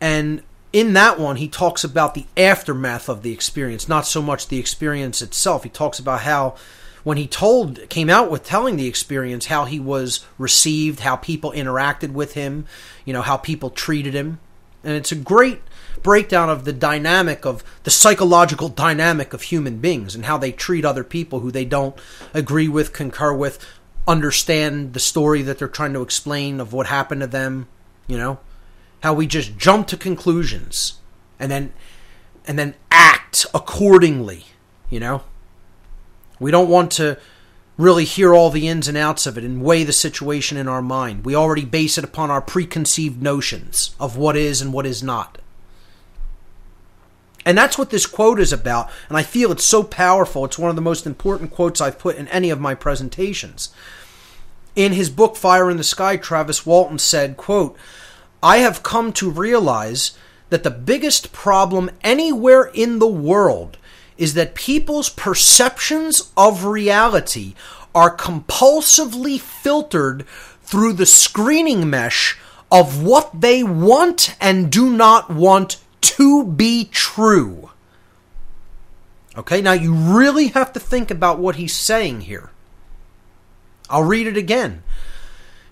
And in that one, he talks about the aftermath of the experience, not so much the experience itself. He talks about how, when he told, came out with telling the experience, how he was received, how people interacted with him, you know, how people treated him. And it's a great breakdown of the dynamic of the psychological dynamic of human beings and how they treat other people who they don't agree with, concur with, understand the story that they're trying to explain of what happened to them, you know how we just jump to conclusions and then and then act accordingly, you know? We don't want to really hear all the ins and outs of it and weigh the situation in our mind. We already base it upon our preconceived notions of what is and what is not. And that's what this quote is about, and I feel it's so powerful. It's one of the most important quotes I've put in any of my presentations. In his book Fire in the Sky, Travis Walton said, quote, I have come to realize that the biggest problem anywhere in the world is that people's perceptions of reality are compulsively filtered through the screening mesh of what they want and do not want to be true. Okay, now you really have to think about what he's saying here. I'll read it again.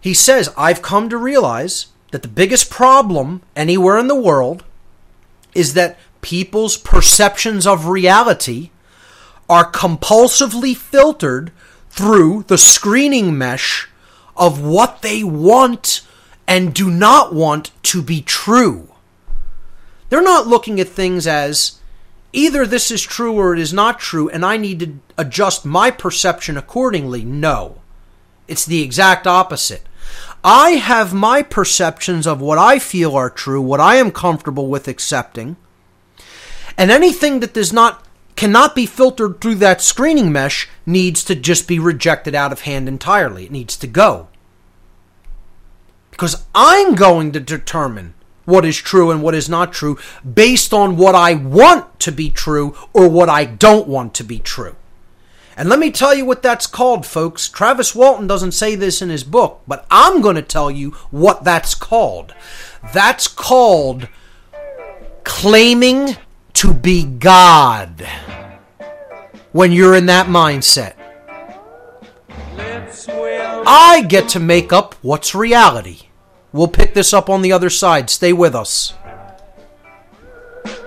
He says, I've come to realize that the biggest problem anywhere in the world is that people's perceptions of reality are compulsively filtered through the screening mesh of what they want and do not want to be true. They're not looking at things as either this is true or it is not true, and I need to adjust my perception accordingly. No. It's the exact opposite. I have my perceptions of what I feel are true, what I am comfortable with accepting, and anything that does not cannot be filtered through that screening mesh needs to just be rejected out of hand entirely. It needs to go. Because I'm going to determine what is true and what is not true based on what I want to be true or what I don't want to be true. And let me tell you what that's called, folks. Travis Walton doesn't say this in his book, but I'm going to tell you what that's called. That's called claiming to be God when you're in that mindset. I get to make up what's reality. We'll pick this up on the other side. Stay with us.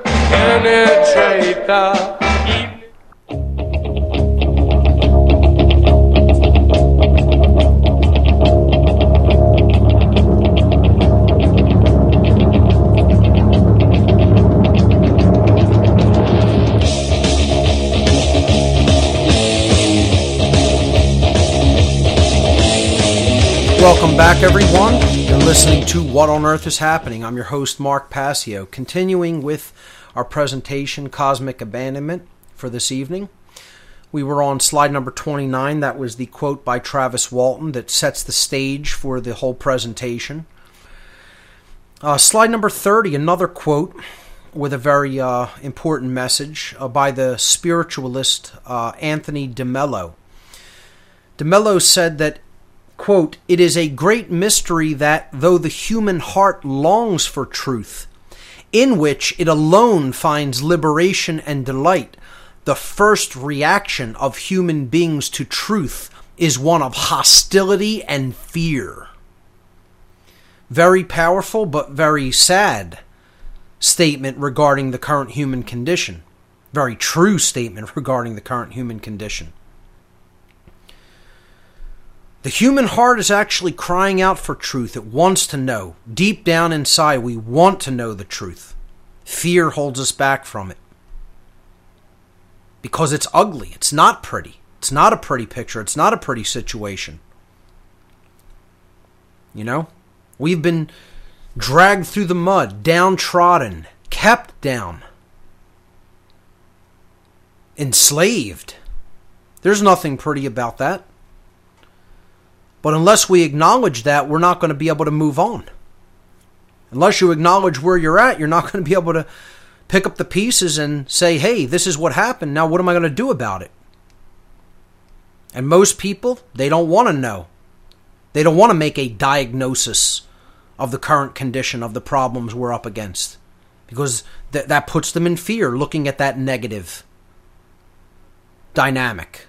Penetrate the Welcome back, everyone. You're listening to What on Earth is Happening. I'm your host, Mark Passio. Continuing with our presentation, Cosmic Abandonment, for this evening. We were on slide number 29. That was the quote by Travis Walton that sets the stage for the whole presentation. Uh, slide number 30, another quote with a very uh, important message uh, by the spiritualist uh, Anthony DeMello. DeMello said that quote, It is a great mystery that, though the human heart longs for truth, in which it alone finds liberation and delight, the first reaction of human beings to truth is one of hostility and fear. Very powerful, but very sad statement regarding the current human condition. Very true statement regarding the current human condition. The human heart is actually crying out for truth. It wants to know. Deep down inside, we want to know the truth. Fear holds us back from it. Because it's ugly. It's not pretty. It's not a pretty picture. It's not a pretty situation. You know? We've been dragged through the mud, downtrodden, kept down, enslaved. There's nothing pretty about that. But unless we acknowledge that, we're not going to be able to move on. Unless you acknowledge where you're at, you're not going to be able to pick up the pieces and say, hey, this is what happened. Now, what am I going to do about it? And most people, they don't want to know. They don't want to make a diagnosis of the current condition of the problems we're up against because th- that puts them in fear looking at that negative dynamic.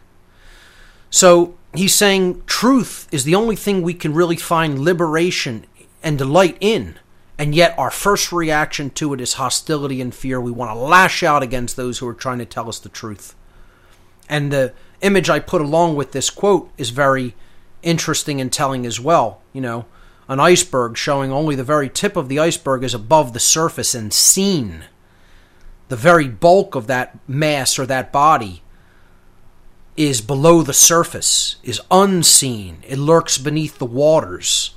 So he's saying truth is the only thing we can really find liberation and delight in. And yet, our first reaction to it is hostility and fear. We want to lash out against those who are trying to tell us the truth. And the image I put along with this quote is very interesting and telling as well. You know, an iceberg showing only the very tip of the iceberg is above the surface and seen. The very bulk of that mass or that body is below the surface, is unseen. It lurks beneath the waters.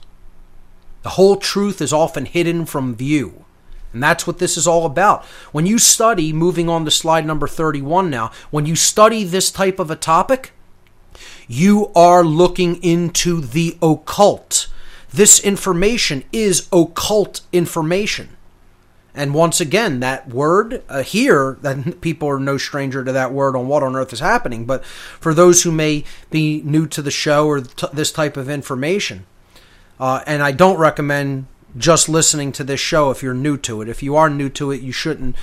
The whole truth is often hidden from view. And that's what this is all about. When you study, moving on to slide number 31 now, when you study this type of a topic, you are looking into the occult. This information is occult information. And once again, that word uh, here, that people are no stranger to that word on what on earth is happening. But for those who may be new to the show or t- this type of information, uh, and I don't recommend just listening to this show if you're new to it. If you are new to it, you shouldn't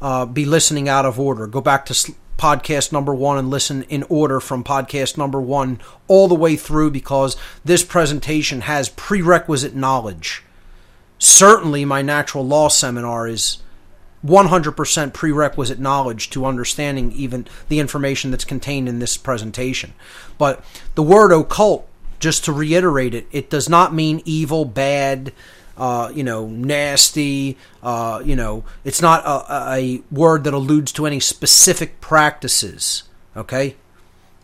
uh, be listening out of order. Go back to s- podcast number one and listen in order from podcast number one all the way through because this presentation has prerequisite knowledge. Certainly, my natural law seminar is 100% prerequisite knowledge to understanding even the information that's contained in this presentation. But the word occult, just to reiterate it, it does not mean evil, bad, uh, you know, nasty. Uh, you know, it's not a, a word that alludes to any specific practices. Okay?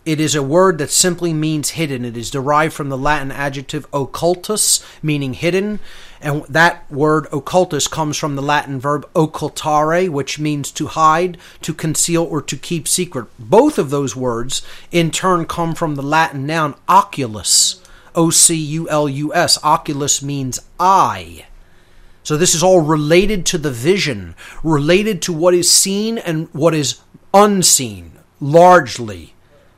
It is a word that simply means hidden. It is derived from the Latin adjective occultus, meaning hidden, and that word occultus comes from the Latin verb occultare, which means to hide, to conceal, or to keep secret. Both of those words, in turn, come from the Latin noun oculus, O C U L U S. Oculus means eye. So this is all related to the vision, related to what is seen and what is unseen, largely.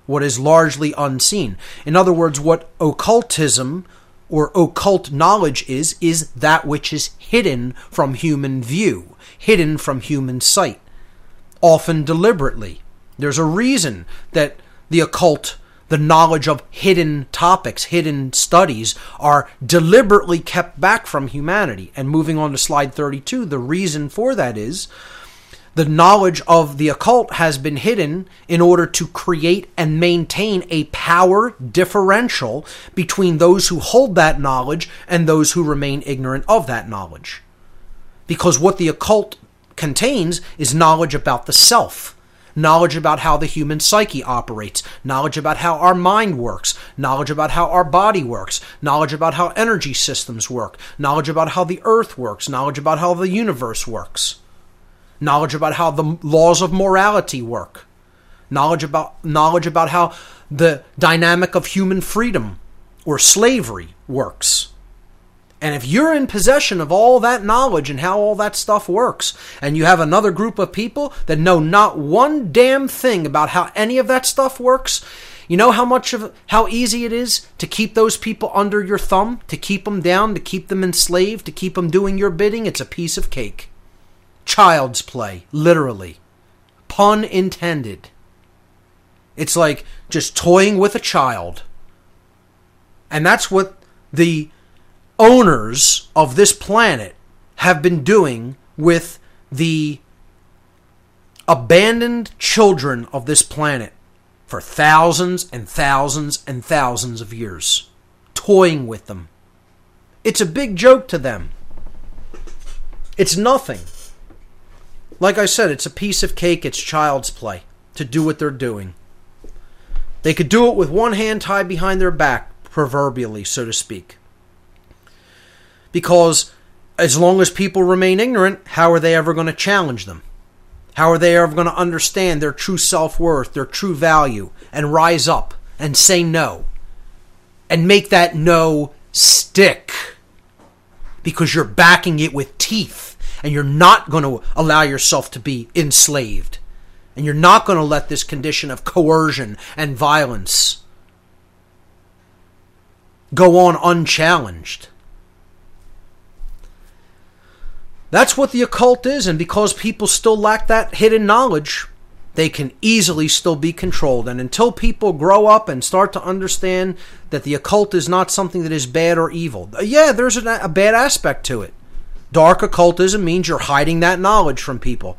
What is largely unseen. In other words, what occultism or occult knowledge is, is that which is hidden from human view, hidden from human sight, often deliberately. There's a reason that the occult the knowledge of hidden topics, hidden studies are deliberately kept back from humanity. And moving on to slide 32, the reason for that is the knowledge of the occult has been hidden in order to create and maintain a power differential between those who hold that knowledge and those who remain ignorant of that knowledge. Because what the occult contains is knowledge about the self knowledge about how the human psyche operates, knowledge about how our mind works, knowledge about how our body works, knowledge about how energy systems work, knowledge about how the earth works, knowledge about how the universe works, knowledge about how the laws of morality work, knowledge about knowledge about how the dynamic of human freedom or slavery works. And if you're in possession of all that knowledge and how all that stuff works, and you have another group of people that know not one damn thing about how any of that stuff works, you know how much of how easy it is to keep those people under your thumb, to keep them down, to keep them enslaved, to keep them doing your bidding? It's a piece of cake. Child's play, literally. Pun intended. It's like just toying with a child. And that's what the owners of this planet have been doing with the abandoned children of this planet for thousands and thousands and thousands of years, toying with them. It's a big joke to them. It's nothing. Like I said, it's a piece of cake, it's child's play to do what they're doing. They could do it with one hand tied behind their back, proverbially, so to speak because as long as people remain ignorant, how are they ever going to challenge them? How are they ever going to understand their true self worth, their true value, and rise up and say no? And make that no stick. Because you're backing it with teeth, and you're not going to allow yourself to be enslaved. And you're not going to let this condition of coercion and violence go on unchallenged. That's what the occult is, and because people still lack that hidden knowledge, they can easily still be controlled. And until people grow up and start to understand that the occult is not something that is bad or evil, yeah, there's a bad aspect to it. Dark occultism means you're hiding that knowledge from people.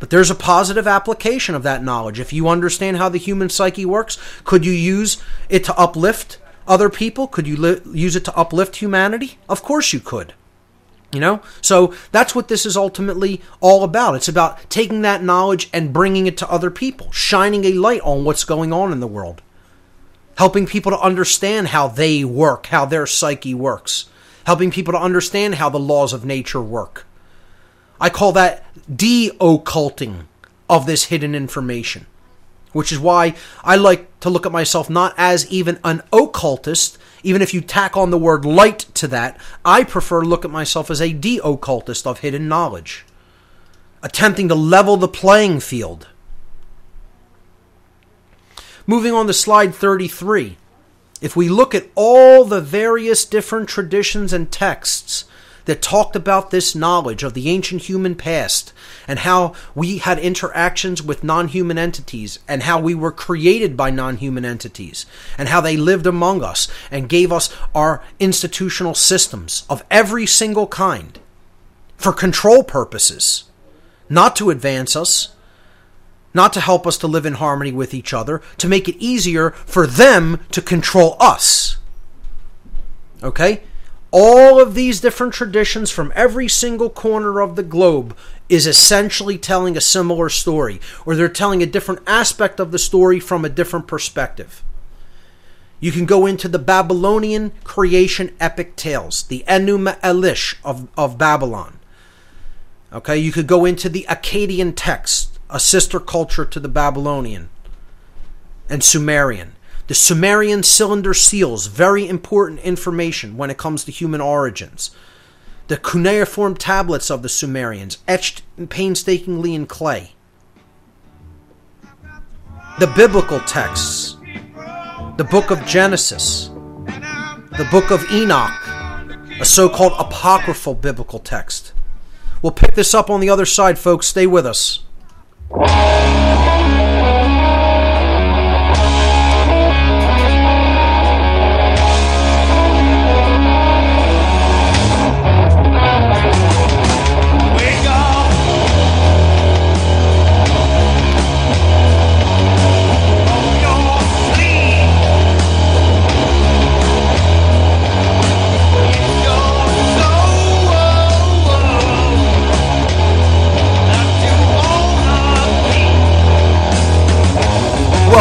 But there's a positive application of that knowledge. If you understand how the human psyche works, could you use it to uplift other people? Could you li- use it to uplift humanity? Of course you could. You know? So that's what this is ultimately all about. It's about taking that knowledge and bringing it to other people, shining a light on what's going on in the world, helping people to understand how they work, how their psyche works, helping people to understand how the laws of nature work. I call that de occulting of this hidden information, which is why I like to look at myself not as even an occultist even if you tack on the word light to that, I prefer to look at myself as a de occultist of hidden knowledge, attempting to level the playing field. Moving on to slide 33. If we look at all the various different traditions and texts that talked about this knowledge of the ancient human past and how we had interactions with non human entities and how we were created by non human entities and how they lived among us and gave us our institutional systems of every single kind for control purposes, not to advance us, not to help us to live in harmony with each other, to make it easier for them to control us. Okay? All of these different traditions from every single corner of the globe is essentially telling a similar story, or they're telling a different aspect of the story from a different perspective. You can go into the Babylonian creation epic tales, the Enuma Elish of, of Babylon. Okay, you could go into the Akkadian text, a sister culture to the Babylonian and Sumerian. The Sumerian cylinder seals, very important information when it comes to human origins. The cuneiform tablets of the Sumerians, etched painstakingly in clay. The biblical texts, the book of Genesis, the book of Enoch, a so called apocryphal biblical text. We'll pick this up on the other side, folks. Stay with us. Thank you.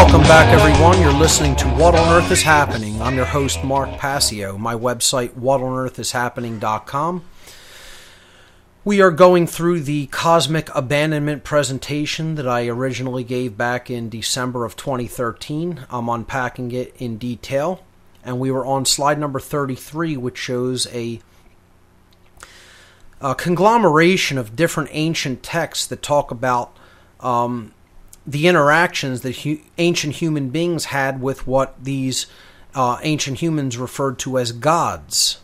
Welcome back, everyone. You're listening to What on Earth is Happening. I'm your host, Mark Passio. My website, is whatonearthishappening.com. We are going through the cosmic abandonment presentation that I originally gave back in December of 2013. I'm unpacking it in detail, and we were on slide number 33, which shows a a conglomeration of different ancient texts that talk about um, the interactions that hu- ancient human beings had with what these uh, ancient humans referred to as gods.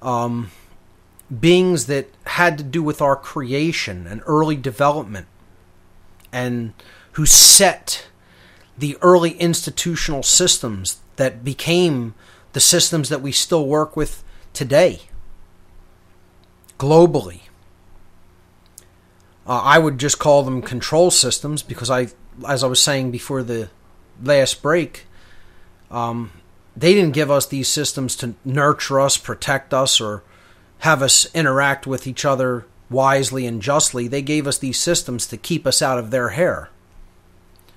Um, beings that had to do with our creation and early development, and who set the early institutional systems that became the systems that we still work with today globally. Uh, I would just call them control systems because I, as I was saying before the last break, um, they didn't give us these systems to nurture us, protect us, or have us interact with each other wisely and justly. They gave us these systems to keep us out of their hair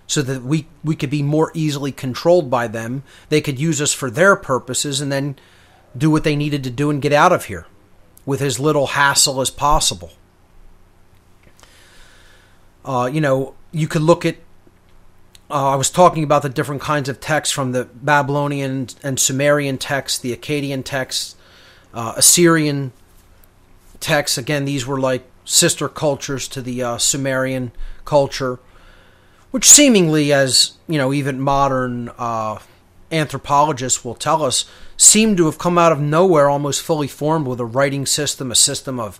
so that we, we could be more easily controlled by them. They could use us for their purposes and then do what they needed to do and get out of here with as little hassle as possible. Uh, you know, you could look at. Uh, I was talking about the different kinds of texts from the Babylonian and Sumerian texts, the Akkadian texts, uh, Assyrian texts. Again, these were like sister cultures to the uh, Sumerian culture, which seemingly, as you know, even modern uh, anthropologists will tell us, seem to have come out of nowhere, almost fully formed with a writing system, a system of,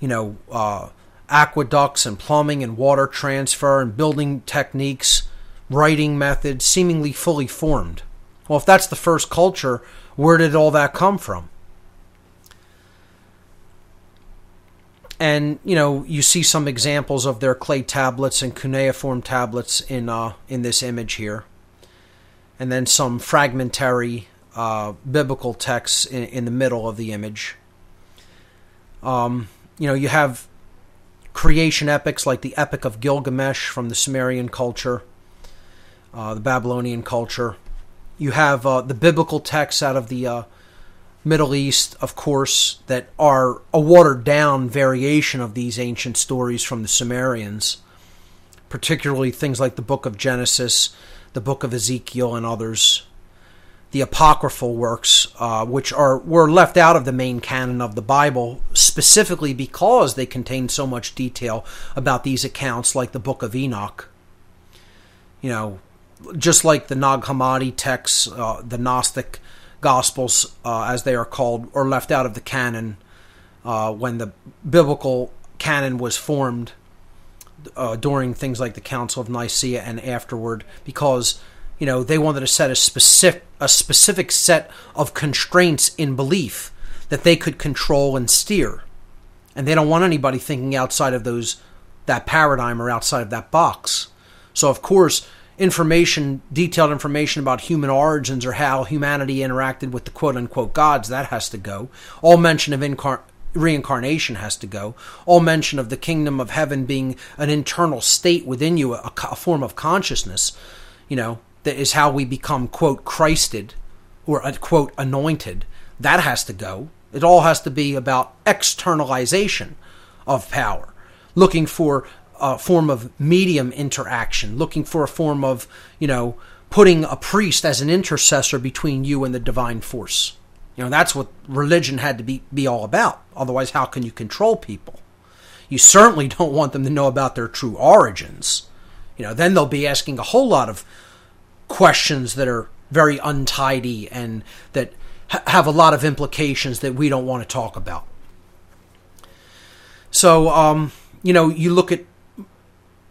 you know, uh, aqueducts and plumbing and water transfer and building techniques, writing methods, seemingly fully formed. Well, if that's the first culture, where did all that come from? And you know, you see some examples of their clay tablets and cuneiform tablets in uh, in this image here, and then some fragmentary uh, biblical texts in, in the middle of the image. Um, you know, you have creation epics like the Epic of Gilgamesh from the Sumerian culture, uh, the Babylonian culture. You have uh, the biblical texts out of the uh, Middle East, of course, that are a watered down variation of these ancient stories from the Sumerians, particularly things like the book of Genesis, the book of Ezekiel, and others. The apocryphal works, uh, which are were left out of the main canon of the Bible, specifically because they contain so much detail about these accounts, like the book of Enoch. You know, just like the Nag Hammadi texts, uh, the Gnostic Gospels, uh, as they are called, or left out of the canon uh, when the biblical canon was formed uh, during things like the Council of Nicaea and afterward, because you know they wanted to set a specific a specific set of constraints in belief that they could control and steer, and they don't want anybody thinking outside of those that paradigm or outside of that box. So of course, information, detailed information about human origins or how humanity interacted with the quote unquote gods, that has to go. All mention of incar- reincarnation has to go. All mention of the kingdom of heaven being an internal state within you, a, a form of consciousness, you know, that is how we become, quote, Christed or, uh, quote, anointed. That has to go. It all has to be about externalization of power, looking for a form of medium interaction, looking for a form of, you know, putting a priest as an intercessor between you and the divine force. You know, that's what religion had to be, be all about. Otherwise, how can you control people? You certainly don't want them to know about their true origins. You know, then they'll be asking a whole lot of questions that are very untidy and that ha- have a lot of implications that we don't want to talk about. So, um, you know, you look at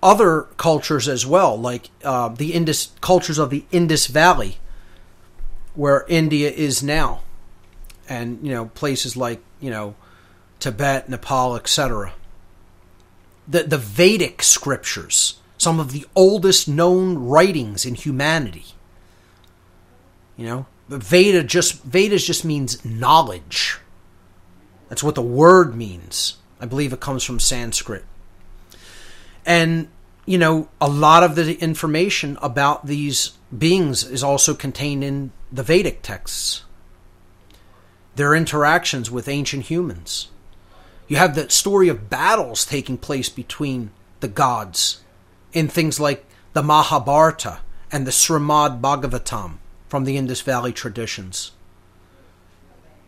other cultures as well, like uh, the Indus cultures of the Indus Valley, where India is now, and you know places like you know Tibet, Nepal, etc. The the Vedic scriptures, some of the oldest known writings in humanity. You know, Veda just Vedas just means knowledge. That's what the word means. I believe it comes from Sanskrit. And, you know, a lot of the information about these beings is also contained in the Vedic texts. Their interactions with ancient humans. You have the story of battles taking place between the gods in things like the Mahabharata and the Srimad Bhagavatam from the Indus Valley traditions.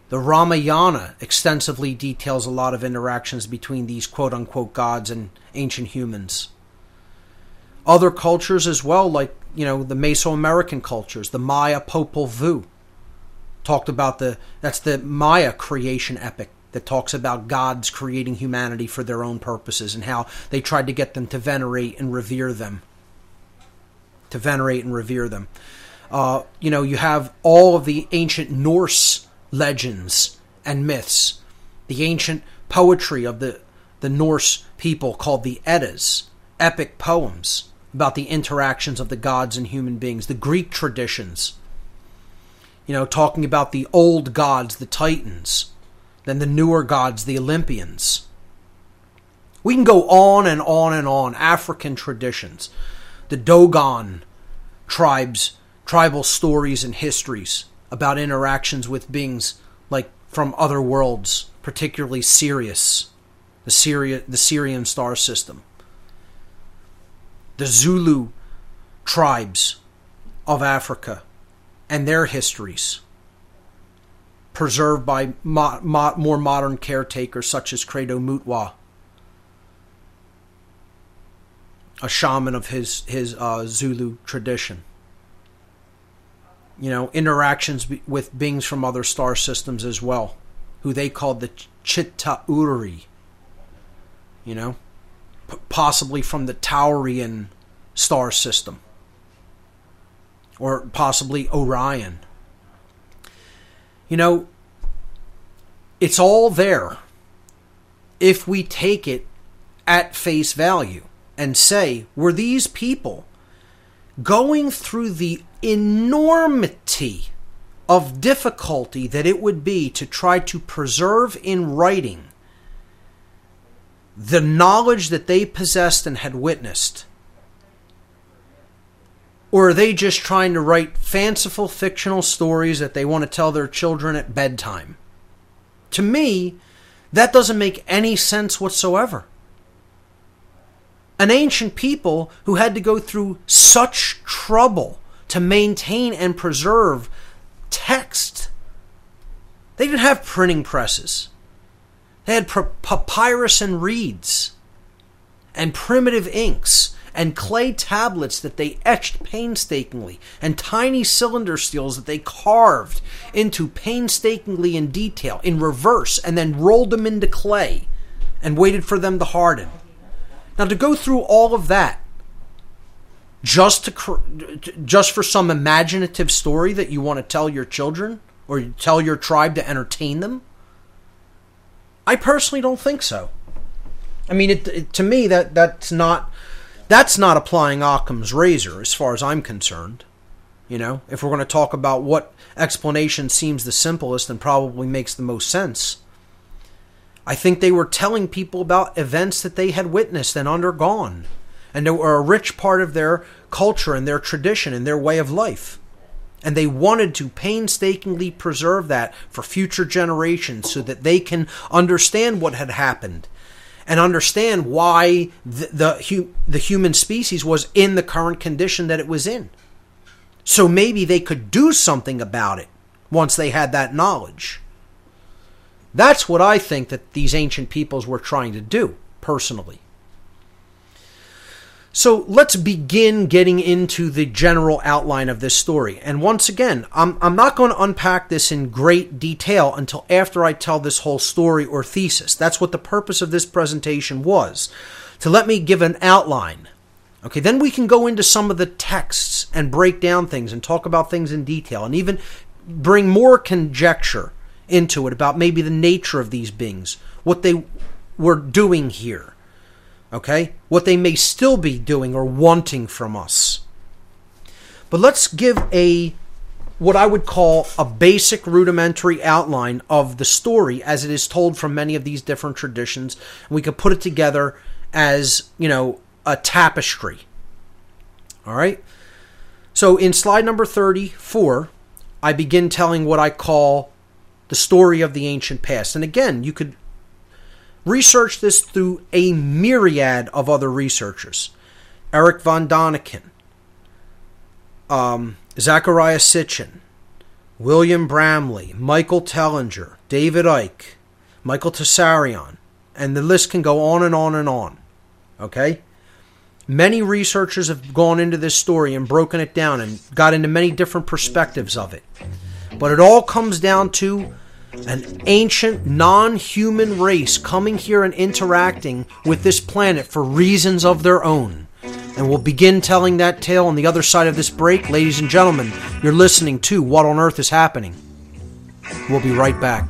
The Ramayana extensively details a lot of interactions between these quote unquote gods and ancient humans. Other cultures as well, like, you know, the Mesoamerican cultures, the Maya Popol Vuh, talked about the, that's the Maya creation epic that talks about gods creating humanity for their own purposes and how they tried to get them to venerate and revere them. To venerate and revere them. Uh, you know, you have all of the ancient Norse legends and myths, the ancient poetry of the, the Norse people called the Eddas, epic poems about the interactions of the gods and human beings, the Greek traditions, you know, talking about the old gods, the Titans, then the newer gods, the Olympians. We can go on and on and on. African traditions, the Dogon tribes, tribal stories and histories about interactions with beings like from other worlds, particularly Sirius, the Syria, the Sirian star system. The Zulu tribes of Africa and their histories, preserved by mo- mo- more modern caretakers such as Credo Mutwa, a shaman of his his uh, Zulu tradition you know, interactions be- with beings from other star systems as well, who they called the Chitauri. You know, P- possibly from the Taurian star system, or possibly Orion. You know, it's all there if we take it at face value and say, were these people going through the enormity of difficulty that it would be to try to preserve in writing the knowledge that they possessed and had witnessed? Or are they just trying to write fanciful fictional stories that they want to tell their children at bedtime? To me, that doesn't make any sense whatsoever an ancient people who had to go through such trouble to maintain and preserve text. They didn't have printing presses. They had papyrus and reeds and primitive inks and clay tablets that they etched painstakingly, and tiny cylinder seals that they carved into painstakingly in detail, in reverse, and then rolled them into clay and waited for them to harden. Now, to go through all of that just to just for some imaginative story that you want to tell your children or tell your tribe to entertain them? I personally don't think so. I mean, it, it, to me that that's not that's not applying Occam's razor as far as I'm concerned. You know, if we're going to talk about what explanation seems the simplest and probably makes the most sense. I think they were telling people about events that they had witnessed and undergone, and they were a rich part of their culture and their tradition and their way of life. And they wanted to painstakingly preserve that for future generations so that they can understand what had happened and understand why the, the, the human species was in the current condition that it was in. So maybe they could do something about it once they had that knowledge. That's what I think that these ancient peoples were trying to do, personally. So let's begin getting into the general outline of this story. And once again, I'm, I'm not going to unpack this in great detail until after I tell this whole story or thesis. That's what the purpose of this presentation was to let me give an outline. Okay, then we can go into some of the texts and break down things and talk about things in detail and even bring more conjecture into it about maybe the nature of these beings, what they were doing here okay? What they may still be doing or wanting from us. But let's give a what I would call a basic rudimentary outline of the story as it is told from many of these different traditions. We could put it together as, you know, a tapestry. All right? So in slide number 34, I begin telling what I call the story of the ancient past. And again, you could researched this through a myriad of other researchers Eric von Daniken, um, Zecharia Sitchin, William Bramley, Michael Tellinger, David Icke, Michael Tsarion, and the list can go on and on and on. Okay? Many researchers have gone into this story and broken it down and got into many different perspectives of it. But it all comes down to an ancient non human race coming here and interacting with this planet for reasons of their own. And we'll begin telling that tale on the other side of this break. Ladies and gentlemen, you're listening to What on Earth is Happening. We'll be right back.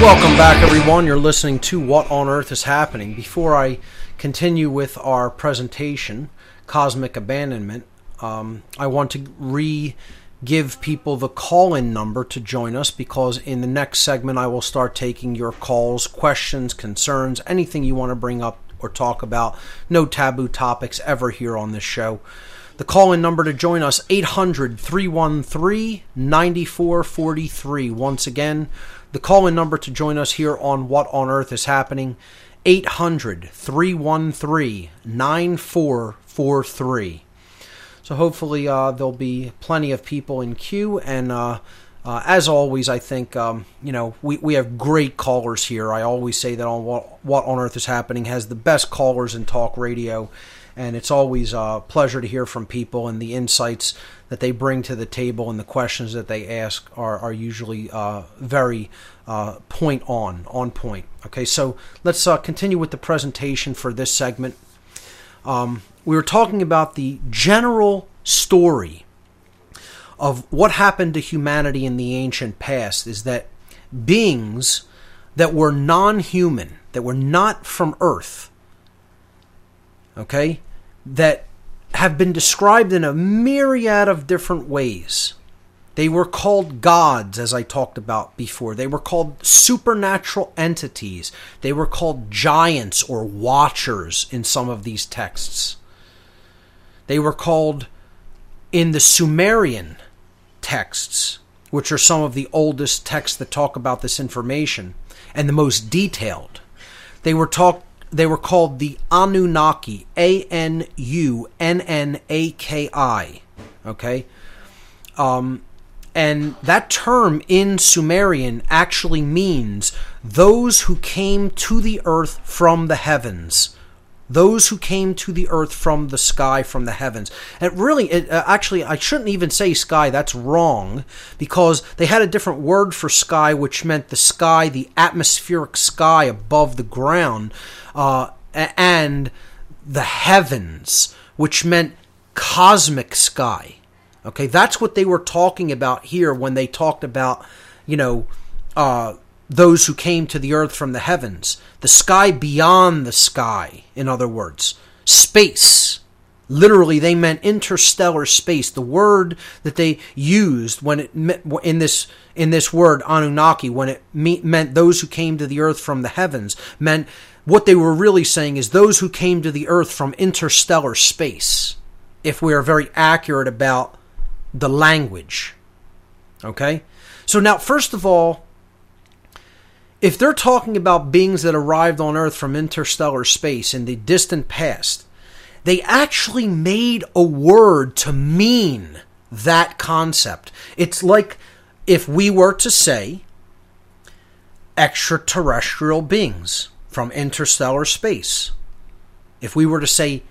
Welcome back, everyone. You're listening to What on Earth is Happening. Before I continue with our presentation, Cosmic Abandonment, um, I want to re give people the call in number to join us because in the next segment I will start taking your calls, questions, concerns, anything you want to bring up or talk about. No taboo topics ever here on this show. The call in number to join us 800 313 9443. Once again, the call in number to join us here on What on Earth is Happening 800 313 9443. So hopefully uh, there'll be plenty of people in queue and uh, uh, as always, I think um, you know we, we have great callers here. I always say that on what, what on earth is happening has the best callers in talk radio, and it's always a pleasure to hear from people and the insights that they bring to the table and the questions that they ask are are usually uh, very uh, point on on point. Okay, so let's uh, continue with the presentation for this segment. Um, we were talking about the general story of what happened to humanity in the ancient past is that beings that were non human, that were not from Earth, okay, that have been described in a myriad of different ways. They were called gods, as I talked about before. They were called supernatural entities. They were called giants or watchers in some of these texts. They were called in the Sumerian texts, which are some of the oldest texts that talk about this information and the most detailed. They were talk they were called the Anunnaki, A N U N N A K I. Okay? Um and that term in Sumerian actually means those who came to the earth from the heavens. Those who came to the earth from the sky, from the heavens. And really, it, uh, actually, I shouldn't even say sky. That's wrong because they had a different word for sky, which meant the sky, the atmospheric sky above the ground, uh, and the heavens, which meant cosmic sky. Okay, that's what they were talking about here when they talked about, you know, uh, those who came to the earth from the heavens. The sky beyond the sky, in other words. Space. Literally, they meant interstellar space. The word that they used when it in this in this word Anunnaki, when it meant those who came to the earth from the heavens, meant what they were really saying is those who came to the earth from interstellar space. If we are very accurate about the language. Okay? So now, first of all, if they're talking about beings that arrived on Earth from interstellar space in the distant past, they actually made a word to mean that concept. It's like if we were to say extraterrestrial beings from interstellar space, if we were to say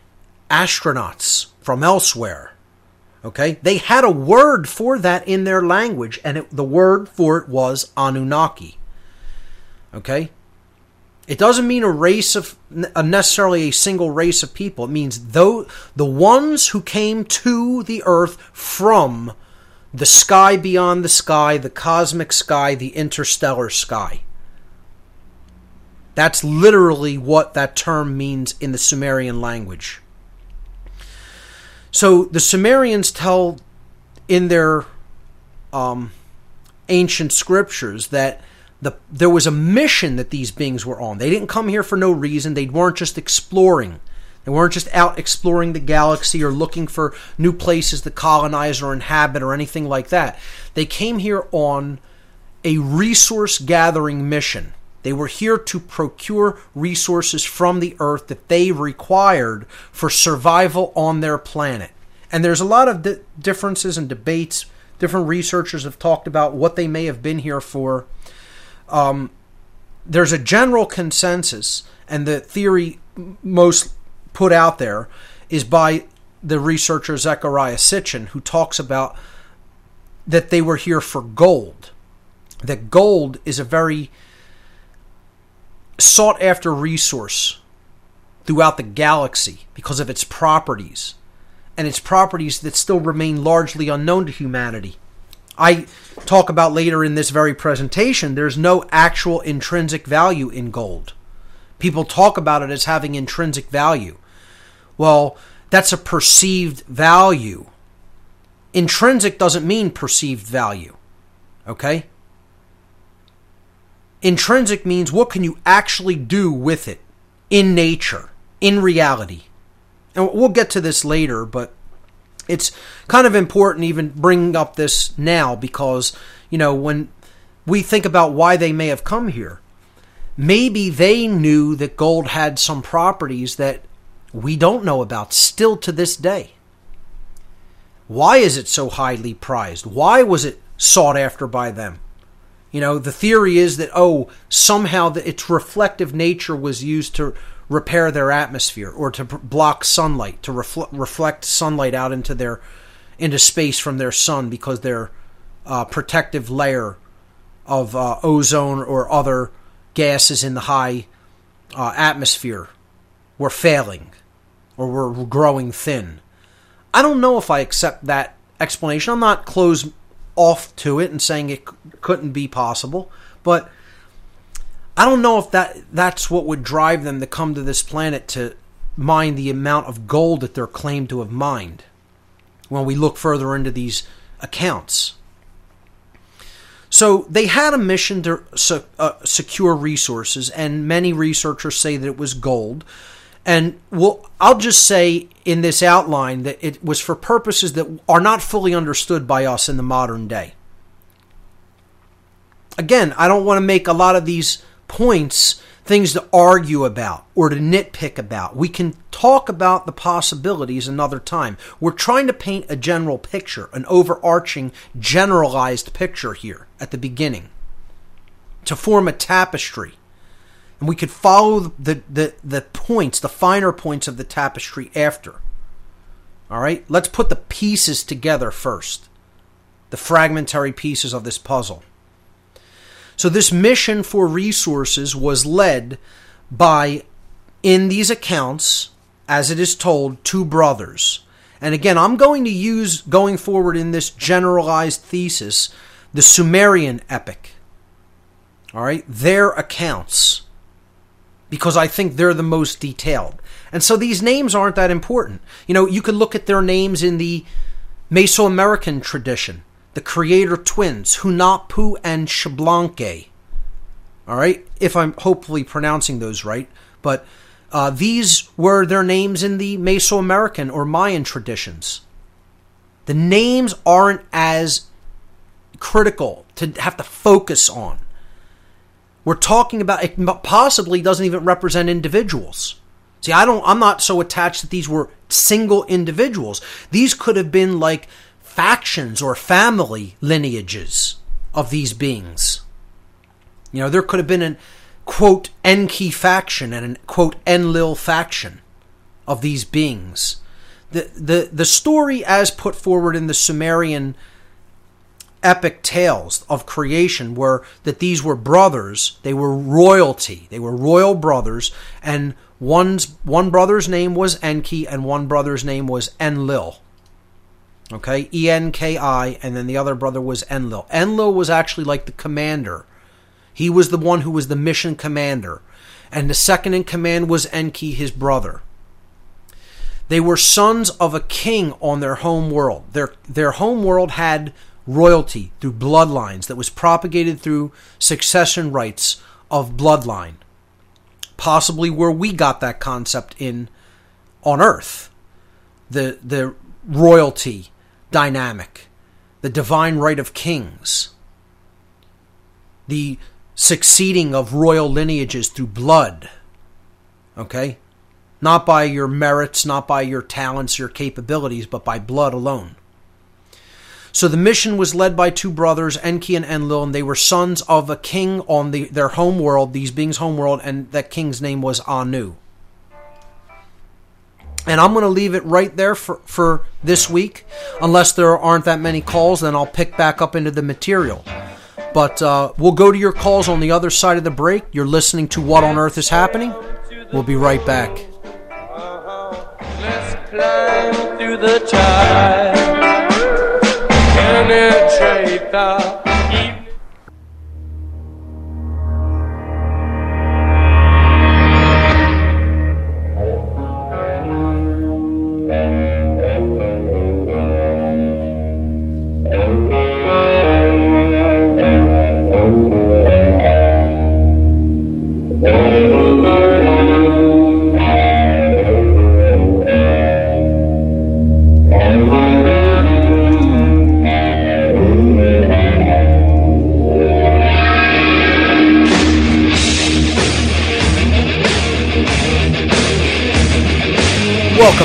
astronauts from elsewhere, Okay? They had a word for that in their language, and it, the word for it was Anunnaki. Okay? It doesn't mean a race of necessarily a single race of people. It means though the ones who came to the earth from the sky beyond the sky, the cosmic sky, the interstellar sky. That's literally what that term means in the Sumerian language. So the Sumerians tell in their um, ancient scriptures that the, there was a mission that these beings were on. They didn't come here for no reason. They weren't just exploring. They weren't just out exploring the galaxy or looking for new places to colonize or inhabit or anything like that. They came here on a resource gathering mission. They were here to procure resources from the earth that they required for survival on their planet. And there's a lot of di- differences and debates. Different researchers have talked about what they may have been here for. Um, there's a general consensus, and the theory most put out there is by the researcher Zecharia Sitchin, who talks about that they were here for gold. That gold is a very sought after resource throughout the galaxy because of its properties and its properties that still remain largely unknown to humanity. I talk about later in this very presentation, there's no actual intrinsic value in gold. People talk about it as having intrinsic value. Well, that's a perceived value. Intrinsic doesn't mean perceived value. Okay? Intrinsic means what can you actually do with it in nature, in reality. And we'll get to this later, but it's kind of important even bringing up this now because, you know, when we think about why they may have come here, maybe they knew that gold had some properties that we don't know about still to this day. Why is it so highly prized? Why was it sought after by them? You know, the theory is that, oh, somehow the, its reflective nature was used to repair their atmosphere or to block sunlight, to refl- reflect sunlight out into their into space from their sun because their uh, protective layer of uh, ozone or other gases in the high uh, atmosphere were failing or were growing thin. I don't know if I accept that explanation. I'm not closed off to it and saying it couldn't be possible. But I don't know if that that's what would drive them to come to this planet to mine the amount of gold that they're claimed to have mined. When we look further into these accounts. So they had a mission to uh, secure resources, and many researchers say that it was gold. And well, I'll just say in this outline that it was for purposes that are not fully understood by us in the modern day. Again, I don't want to make a lot of these points things to argue about or to nitpick about. We can talk about the possibilities another time. We're trying to paint a general picture, an overarching, generalized picture here at the beginning to form a tapestry. And we could follow the, the, the points, the finer points of the tapestry after. All right, let's put the pieces together first, the fragmentary pieces of this puzzle. So, this mission for resources was led by, in these accounts, as it is told, two brothers. And again, I'm going to use, going forward in this generalized thesis, the Sumerian epic. All right, their accounts, because I think they're the most detailed. And so these names aren't that important. You know, you could look at their names in the Mesoamerican tradition the creator twins, Hunahpu and Xbalanque. All right, if I'm hopefully pronouncing those right, but uh, these were their names in the Mesoamerican or Mayan traditions. The names aren't as critical to have to focus on. We're talking about it possibly doesn't even represent individuals. See, I don't I'm not so attached that these were single individuals. These could have been like factions or family lineages of these beings. You know, there could have been an quote Enki faction and an quote Enlil faction of these beings. The the the story as put forward in the Sumerian epic tales of creation were that these were brothers, they were royalty, they were royal brothers, and one's one brother's name was Enki and one brother's name was Enlil. Okay, E N K I, and then the other brother was Enlil. Enlil was actually like the commander. He was the one who was the mission commander. And the second in command was Enki, his brother. They were sons of a king on their home world. Their, their home world had royalty through bloodlines that was propagated through succession rights of bloodline. Possibly where we got that concept in on Earth. The, the royalty dynamic, the divine right of kings, the succeeding of royal lineages through blood. Okay? Not by your merits, not by your talents, your capabilities, but by blood alone. So the mission was led by two brothers, Enki and Enlil, and they were sons of a king on the, their home world, these beings' home world, and that king's name was Anu. And I'm going to leave it right there for, for this week. Unless there aren't that many calls, then I'll pick back up into the material. But uh, we'll go to your calls on the other side of the break. You're listening to What on Earth is Happening. We'll be right back. Let's penetrate the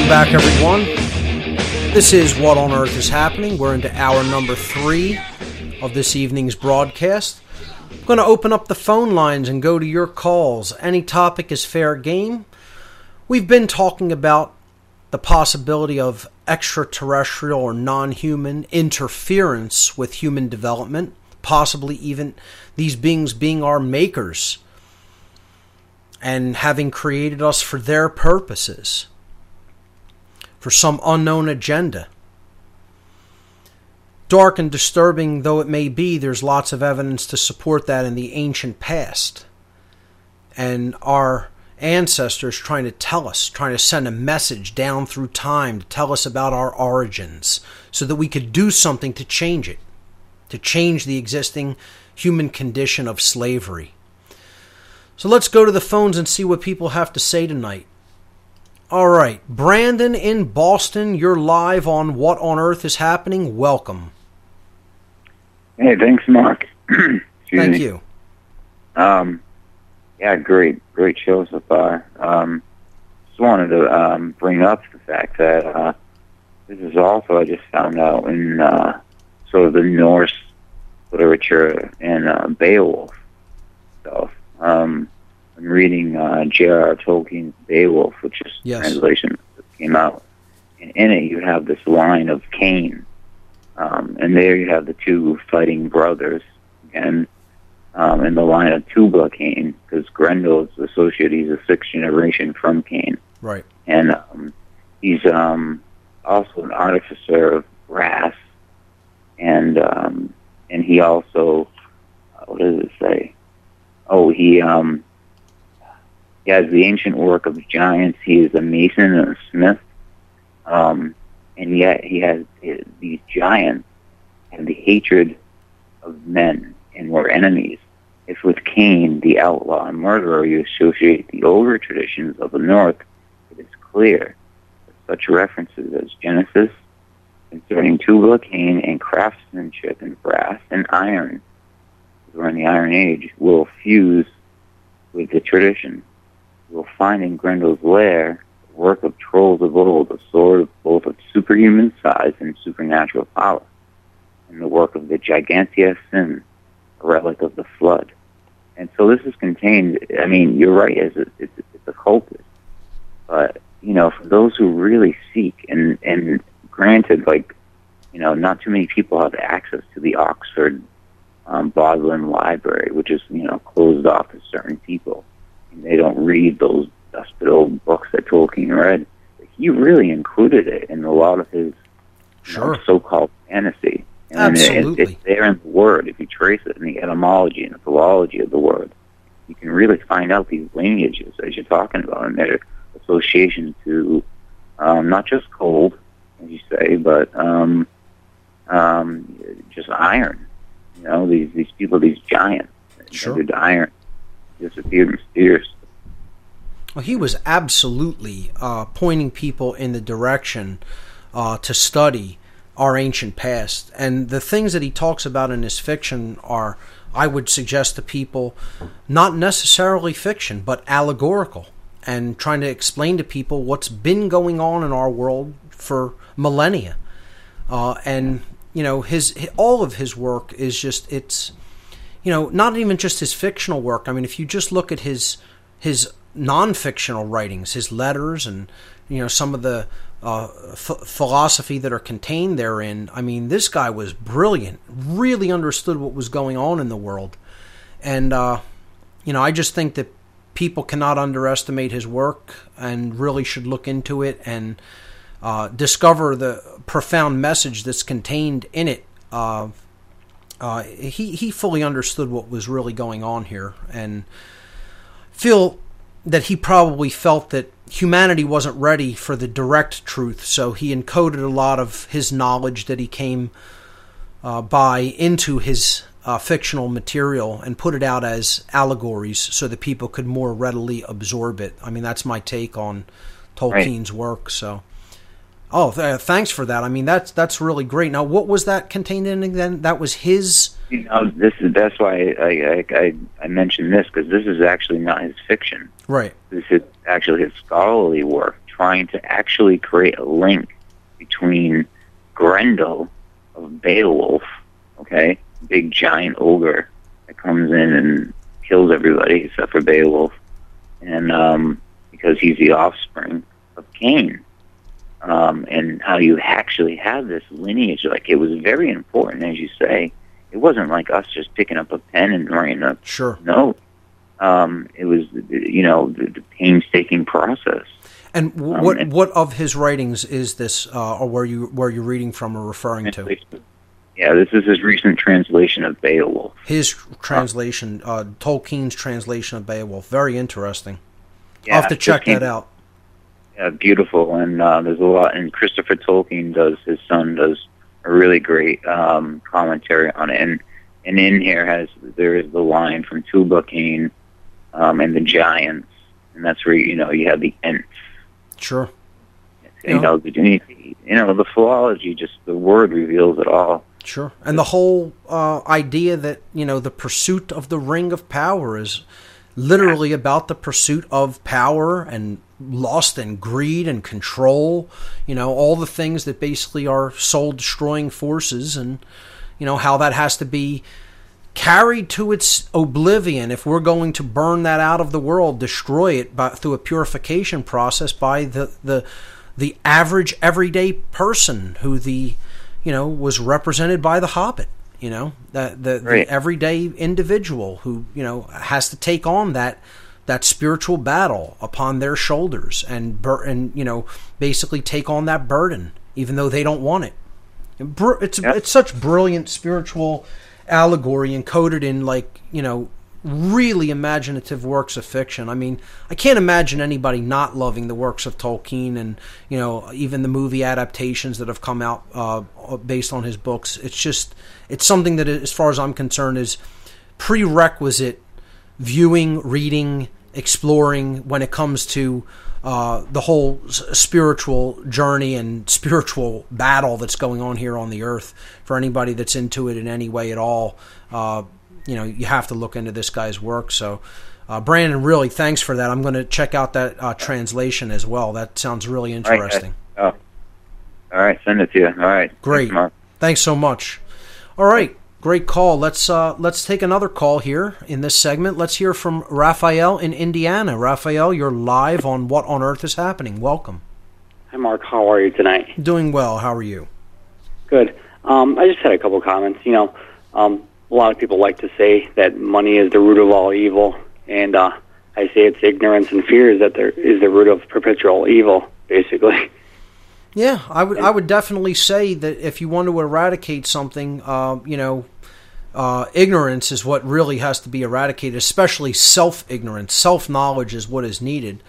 Welcome back, everyone. This is What on Earth is Happening. We're into hour number three of this evening's broadcast. I'm going to open up the phone lines and go to your calls. Any topic is fair game. We've been talking about the possibility of extraterrestrial or non human interference with human development, possibly even these beings being our makers and having created us for their purposes for some unknown agenda. Dark and disturbing though it may be, there's lots of evidence to support that in the ancient past. and our ancestors trying to tell us, trying to send a message down through time to tell us about our origins so that we could do something to change it, to change the existing human condition of slavery. So let's go to the phones and see what people have to say tonight. All right, Brandon in Boston, you're live on What on Earth is Happening. Welcome. Hey, thanks, Mark. Thank me. you. Um, yeah, great, great show so far. Um, just wanted to um, bring up the fact that uh, this is also I just found out in uh, sort of the Norse literature and uh, Beowulf stuff. Um, I'm reading uh, J.R.R. Tolkien's Beowulf, which is Yes. translation that came out, and in it you have this line of Cain, um, and there you have the two fighting brothers again um, in the line of Tubal Cain, because Grendel is associated. He's a sixth generation from Cain, Right. and um, he's um, also an artificer of brass, and um, and he also uh, what does it say? Oh, he um, he has the ancient work of giants. He is a mason and a smith, um, and yet he has uh, these giants and the hatred of men and were enemies. If with Cain, the outlaw and murderer, you associate the older traditions of the North, it is clear that such references as Genesis concerning Tubal Cain and craftsmanship in brass and iron, in the Iron Age, will fuse with the tradition. Will find in Grendel's lair the work of trolls of old, a sword both of superhuman size and supernatural power, and the work of the Gigantea Sin, a relic of the flood. And so this is contained, I mean, you're right, it's a, it's, it's a cultist. But, you know, for those who really seek, and, and granted, like, you know, not too many people have access to the Oxford um, Bodleian Library, which is, you know, closed off to certain people. They don't read those dusted old books that Tolkien read. He really included it in a lot of his you know, so-called fantasy. And it- it- Absolutely. it's there in the word. If you trace it in the etymology and the philology of the word, you can really find out these lineages as you're talking about and their association to um, not just gold, as you say, but um, um, just iron. You know, these these people, these giants, Sure. Iron disappeared mysteriously. Well, he was absolutely uh, pointing people in the direction uh, to study our ancient past. And the things that he talks about in his fiction are, I would suggest to people, not necessarily fiction, but allegorical, and trying to explain to people what's been going on in our world for millennia. Uh, and you know, his all of his work is just it's you know, not even just his fictional work. I mean, if you just look at his his non-fictional writings, his letters, and you know some of the uh, ph- philosophy that are contained therein. I mean, this guy was brilliant. Really understood what was going on in the world, and uh, you know, I just think that people cannot underestimate his work and really should look into it and uh, discover the profound message that's contained in it. Uh, he he fully understood what was really going on here, and feel that he probably felt that humanity wasn't ready for the direct truth, so he encoded a lot of his knowledge that he came uh, by into his uh, fictional material and put it out as allegories so that people could more readily absorb it. I mean, that's my take on Tolkien's work. So, oh, th- thanks for that. I mean, that's that's really great. Now, what was that contained in again? That was his. You know, this is that's why I I, I, I mentioned this because this is actually not his fiction. Right. This is actually his scholarly work, trying to actually create a link between Grendel of Beowulf, okay, big giant ogre that comes in and kills everybody except for Beowulf, and um, because he's the offspring of Cain. Um, and how you actually have this lineage, like it was very important, as you say. It wasn't like us just picking up a pen and writing a Sure. note. Um, it was, you know, the, the painstaking process. And Um, what and- what of his writings is this, uh, or where you where you reading from or referring to? Yeah, this is his recent translation of Beowulf. His translation, uh, Tolkien's translation of Beowulf, very interesting. Yeah, I'll have to check that out. Yeah, beautiful, and uh, there's a lot. And Christopher Tolkien does his son does a really great um, commentary on it, and and in here has there is the line from Tuba King um, and the Giants, and that's where you know you have the Ents. Sure. You know, the, you know the philology, just the word reveals it all. Sure. And the whole uh, idea that, you know, the pursuit of the ring of power is literally about the pursuit of power and lust and greed and control, you know, all the things that basically are soul destroying forces and, you know, how that has to be carried to its oblivion if we're going to burn that out of the world, destroy it by, through a purification process by the, the, the average everyday person who the, you know, was represented by the Hobbit. You know, the the, Right. the everyday individual who you know has to take on that that spiritual battle upon their shoulders and bur- and you know basically take on that burden even though they don't want it. It's Yep. it's such brilliant spiritual allegory encoded in like you know really imaginative works of fiction. I mean, I can't imagine anybody not loving the works of Tolkien and you know even the movie adaptations that have come out uh, based on his books. It's just it's something that, as far as I'm concerned, is prerequisite viewing, reading, exploring when it comes to uh, the whole s- spiritual journey and spiritual battle that's going on here on the earth. For anybody that's into it in any way at all, uh, you know, you have to look into this guy's work. So, uh, Brandon, really, thanks for that. I'm going to check out that uh, translation as well. That sounds really interesting. guys. Oh, all right, send it to you. All right, Great. Thanks, Thanks so much. All right, great call. Let's uh, let's take another call here in this segment. Let's hear from Raphael in Indiana. Raphael, you're live on What on Earth is Happening. Welcome. Hi, Mark. How are you tonight? Doing well. How are you? Good. Um, I just had a couple comments. You know, um, a lot of people like to say that money is the root of all evil, and uh, I say it's ignorance and fear is that there is the root of perpetual evil, basically. Yeah, I would I would definitely say that if you want to eradicate something, uh, you know, uh, ignorance is what really has to be eradicated, especially self ignorance. Self knowledge is what is needed.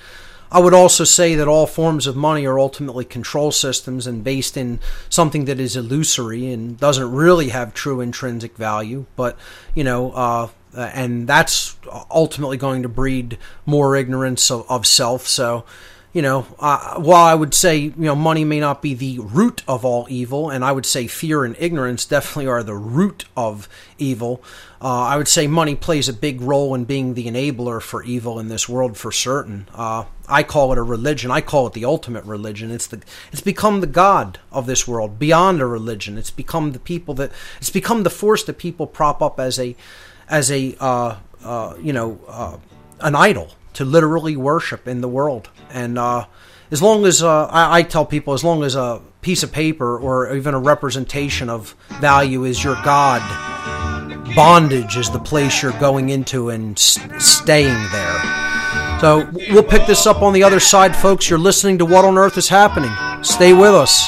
I would also say that all forms of money are ultimately control systems and based in something that is illusory and doesn't really have true intrinsic value. But, you know, uh, and that's ultimately going to breed more ignorance of, of self. So, you know, uh, while I would say, you know, money may not be the root of all evil, and I would say fear and ignorance definitely are the root of evil, uh, I would say money plays a big role in being the enabler for evil in this world for certain. Uh, I call it a religion. I call it the ultimate religion. It's the it's become the god of this world beyond a religion. It's become the people that it's become the force that people prop up as a as a uh, uh, you know uh, an idol to literally worship in the world. And uh, as long as uh, I, I tell people, as long as a piece of paper or even a representation of value is your god, bondage is the place you're going into and s- staying there. So we'll pick this up on the other side, folks. You're listening to What on Earth is Happening. Stay with us.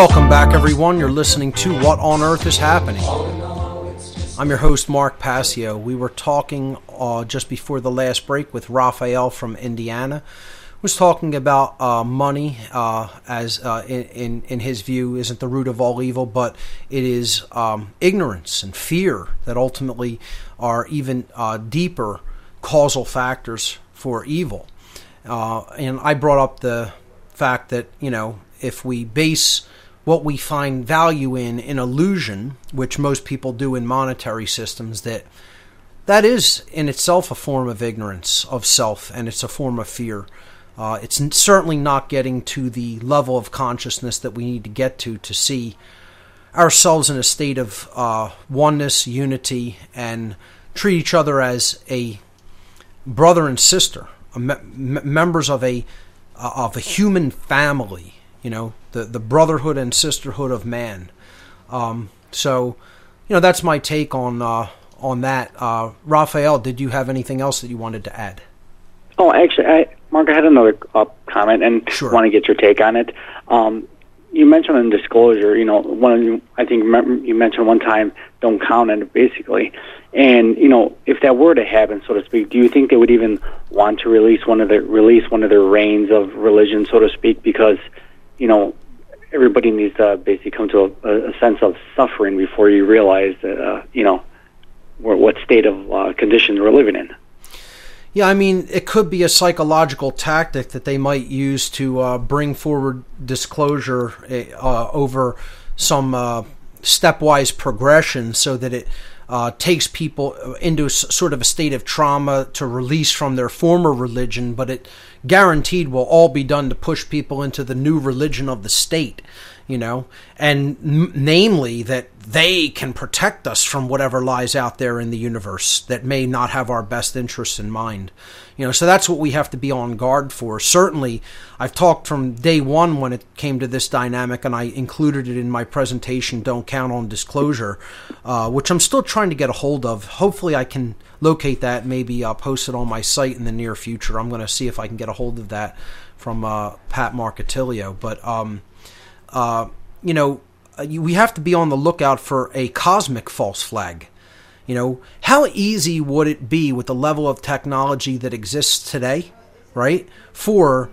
Welcome back, everyone. You're listening to What on Earth is Happening. I'm your host, Mark Passio. We were talking uh, just before the last break with Raphael from Indiana. Was talking about uh, money uh, as, uh, in, in in his view, isn't the root of all evil, but it is um, ignorance and fear that ultimately are even uh, deeper causal factors for evil. Uh, and I brought up the fact that, you know, if we base what we find value in in illusion, which most people do in monetary systems, that that is in itself a form of ignorance of self and it's a form of fear. Uh, it's certainly not getting to the level of consciousness that we need to get to to see ourselves in a state of uh, oneness, unity, and treat each other as a brother and sister, me- members of a uh, of a human family. You know, the the brotherhood and sisterhood of man. Um, so, you know, that's my take on uh, on that. Uh, Raphael, did you have anything else that you wanted to add? Oh, actually, I, Mark, I had another uh, comment and Sure. want to get your take on it. Um, you mentioned in disclosure, you know, one of you, I think you mentioned one time, don't count it, basically. And you know, if that were to happen, so to speak, do you think they would even want to release one of their release one of their reigns of religion, so to speak? Because you know, everybody needs to basically come to a, a sense of suffering before you realize that uh, you know wh- what state of uh, condition we're living in. Yeah, I mean, it could be a psychological tactic that they might use to uh, bring forward disclosure uh, over some uh, stepwise progression so that it uh, takes people into sort of a state of trauma to release from their former religion, but it guaranteed will all be done to push people into the new religion of the state you know, and n- namely that they can protect us from whatever lies out there in the universe that may not have our best interests in mind. You know, so that's what we have to be on guard for. Certainly, I've talked from day one when it came to this dynamic, and I included it in my presentation, Don't Count on Disclosure, uh, which I'm still trying to get a hold of. Hopefully, I can locate that, maybe uh, post it on my site in the near future. I'm going to see if I can get a hold of that from uh, Pat Marcattilio. But, um, uh, you know, uh, we have to be on the lookout for a cosmic false flag. You know, how easy would it be with the level of technology that exists today, right, for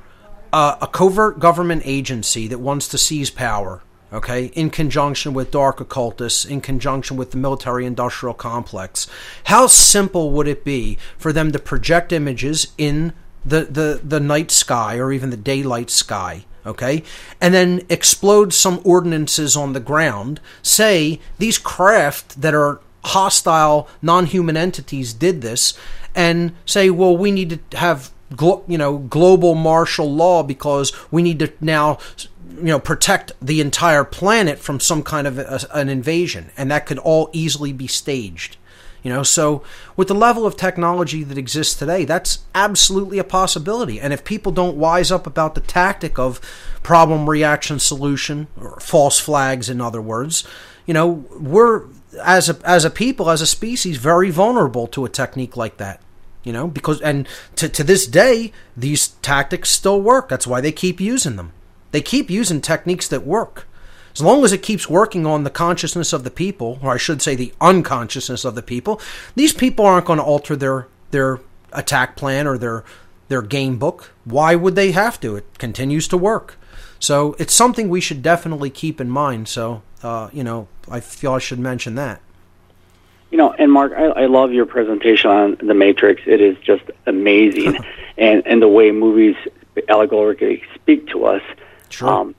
uh, a covert government agency that wants to seize power, okay, in conjunction with dark occultists, in conjunction with the military industrial complex? How simple would it be for them to project images in the, the, the night sky or even the daylight sky? okay, and then explode some ordinances on the ground, say these craft that are hostile non-human entities did this, and say, well, we need to have glo- you know global martial law because we need to now you know protect the entire planet from some kind of a, an invasion, and that could all easily be staged. You know, so with the level of technology that exists today, that's absolutely a possibility. And if people don't wise up about the tactic of problem reaction solution or false flags, in other words, you know, we're as a as a people, as a species, very vulnerable to a technique like that. You know, because and to to this day, these tactics still work. That's why they keep using them. They keep using techniques that work. As long as it keeps working on the consciousness of the people, or I should say the unconsciousness of the people, these people aren't going to alter their their attack plan or their their game book. Why would they have to? It continues to work. So it's something we should definitely keep in mind. So uh, you know, I feel I should mention that. You know, and Mark, I, I love your presentation on the Matrix. It is just amazing, and and the way movies allegorically speak to us. Sure. Um,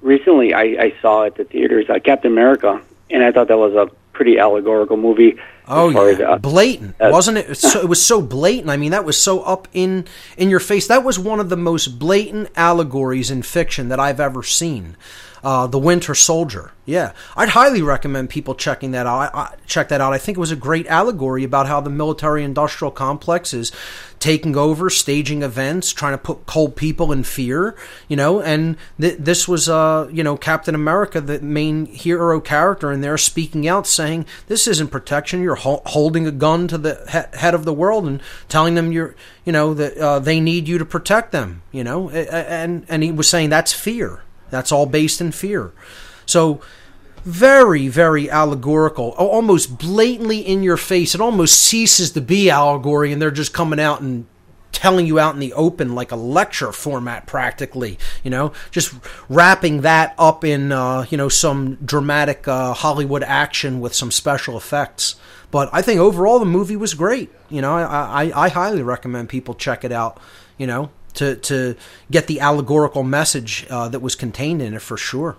recently, I, I saw at the theaters uh, Captain America, and I thought that was a pretty allegorical movie. Oh yeah, as, uh, blatant, uh, wasn't it? So, it was so blatant. I mean, that was so up in in your face. That was one of the most blatant allegories in fiction that I've ever seen. Uh, the Winter Soldier. Yeah, I'd highly recommend people checking that out. I, I, check that out. I think it was a great allegory about how the military-industrial complex is taking over, staging events, trying to put cold people in fear. You know, and th- this was, uh, you know, Captain America, the main hero character in there, speaking out, saying, "This isn't protection. You're ho- holding a gun to the he- head of the world and telling them you're, you know, that uh, they need you to protect them. You know, and and he was saying that's fear. That's all based in fear. So." very, very allegorical, almost blatantly in your face. It almost ceases to be allegory, and they're just coming out and telling you out in the open like a lecture format, practically. You know, just wrapping that up in uh, you know some dramatic uh, Hollywood action with some special effects. But I think overall the movie was great. You know, I, I, I highly recommend people check it out. You know, to to get the allegorical message uh, that was contained in it for sure.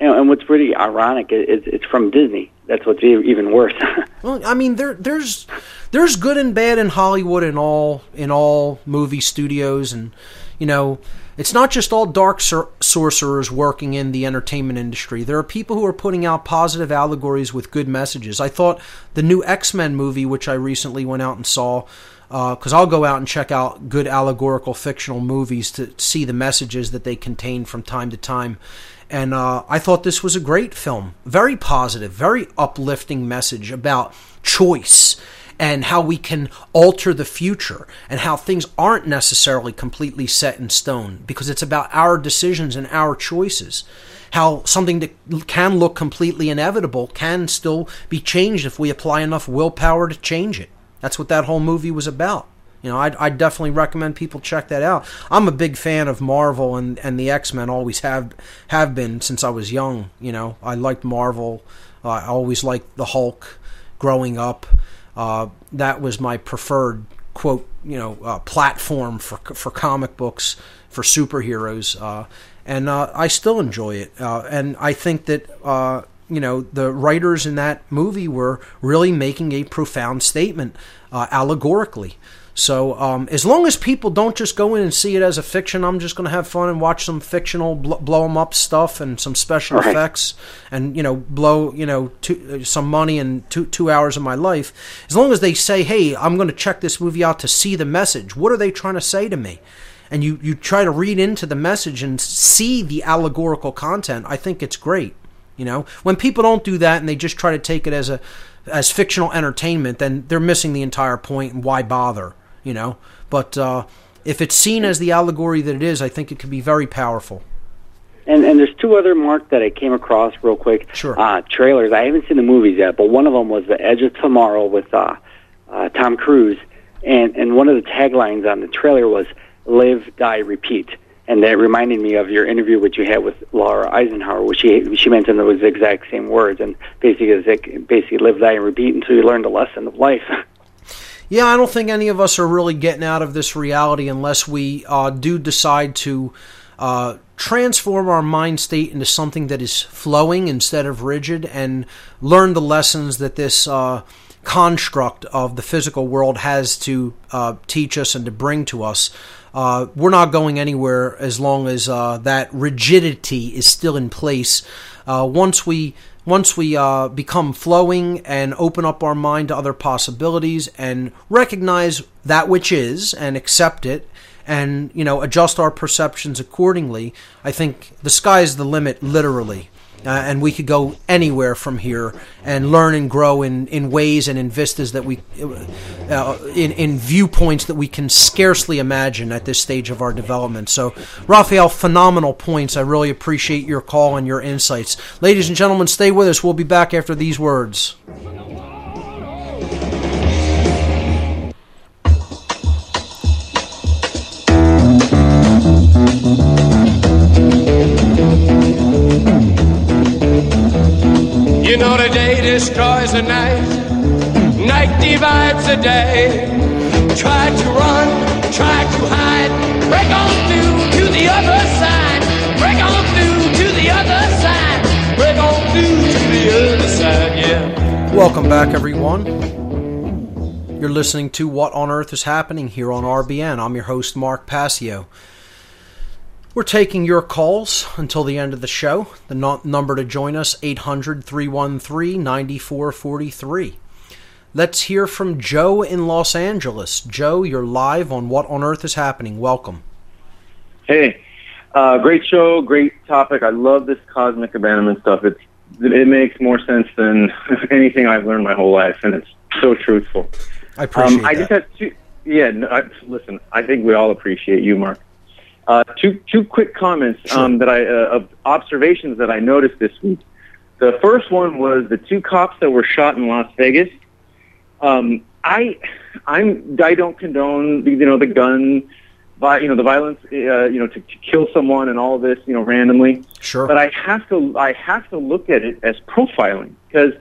You know, and what's pretty ironic is it's from Disney. That's what's even worse. Well, I mean, there there's there's good and bad in Hollywood in all in all movie studios, and you know, it's not just all dark sor- sorcerers working in the entertainment industry. There are people who are putting out positive allegories with good messages. I thought the new X Men movie, which I recently went out and saw, because I'll go out and check out good allegorical fictional movies to see the messages that they contain from time to time. And uh, I thought this was a great film. Very positive, very uplifting message about choice and how we can alter the future and how things aren't necessarily completely set in stone because it's about our decisions and our choices. How something that can look completely inevitable can still be changed if we apply enough willpower to change it. That's what that whole movie was about. You know, I'd definitely recommend people check that out. I'm a big fan of Marvel and, and the X Men. Always have have been since I was young. You know, I liked Marvel. Uh, I always liked the Hulk. Growing up, uh, that was my preferred quote. You know, uh, platform for for comic books for superheroes, uh, and uh, I still enjoy it. Uh, and I think that you know the writers in that movie were really making a profound statement uh, allegorically. So um, as long as people don't just go in and see it as a fiction, I'm just going to have fun and watch some fictional bl- blow them up stuff and some special Right. effects and you know blow you know two, uh, some money and two two hours of my life. As long as they say, hey, I'm going to check this movie out to see the message. What are they trying to say to me? And you you try to read into the message and see the allegorical content. I think it's great. You know, when people don't do that and they just try to take it as a as fictional entertainment, then they're missing the entire point. And why bother? You know. But uh, if it's seen as the allegory that it is, I think it can be very powerful. And and there's two other Mark that I came across real quick. Sure. Uh, trailers. I haven't seen the movies yet, but one of them was The Edge of Tomorrow with uh, uh, Tom Cruise, and and one of the taglines on the trailer was "Live, Die, Repeat." And that reminded me of your interview which you had with Laura Eisenhower, which she she mentioned those exact same words, and basically basically live, die, and repeat until you learn the lesson of life. Yeah, I don't think any of us are really getting out of this reality unless we uh, do decide to uh, transform our mind state into something that is flowing instead of rigid and learn the lessons that this uh, construct of the physical world has to uh, teach us and to bring to us. Uh, we're not going anywhere as long as uh, that rigidity is still in place. Uh, once we once we uh, become flowing and open up our mind to other possibilities and recognize that which is and accept it and you know adjust our perceptions accordingly i think the sky's the limit literally uh, and we could go anywhere from here and learn and grow in, in ways and in vistas that we uh, in, in viewpoints that we can scarcely imagine at this stage of our development. So raphael phenomenal points. I really appreciate your call and your insights. Ladies and gentlemen stay with us. We'll be back after these words You know the day destroys the night, night divides the day. Try to run, try to hide, break on through to the other side, break on through to the other side, break on through to the other side, yeah. Welcome back, everyone. You're listening to What on Earth is Happening here on RBN. I'm your host, Mark Passio. We're taking your calls until the end of the show. The number to join us, 800 313 9443. Let's hear from Joe in Los Angeles. Joe, you're live on What on Earth is Happening. Welcome. Hey, uh, great show, great topic. I love this cosmic abandonment stuff. It's it makes more sense than anything I've learned my whole life, and it's so truthful. I appreciate Um, I that. just have two. Yeah, no, I, listen. I think we all appreciate you, Mark. Uh, two two quick comments um, that I uh, of observations that I noticed this week. The first one was the two cops that were shot in Las Vegas. Um, I I'm I don't condone you know the gun, vi- you know the violence uh, you know to, to kill someone and all this you know randomly. Sure. But I have to I have to look at it as profiling because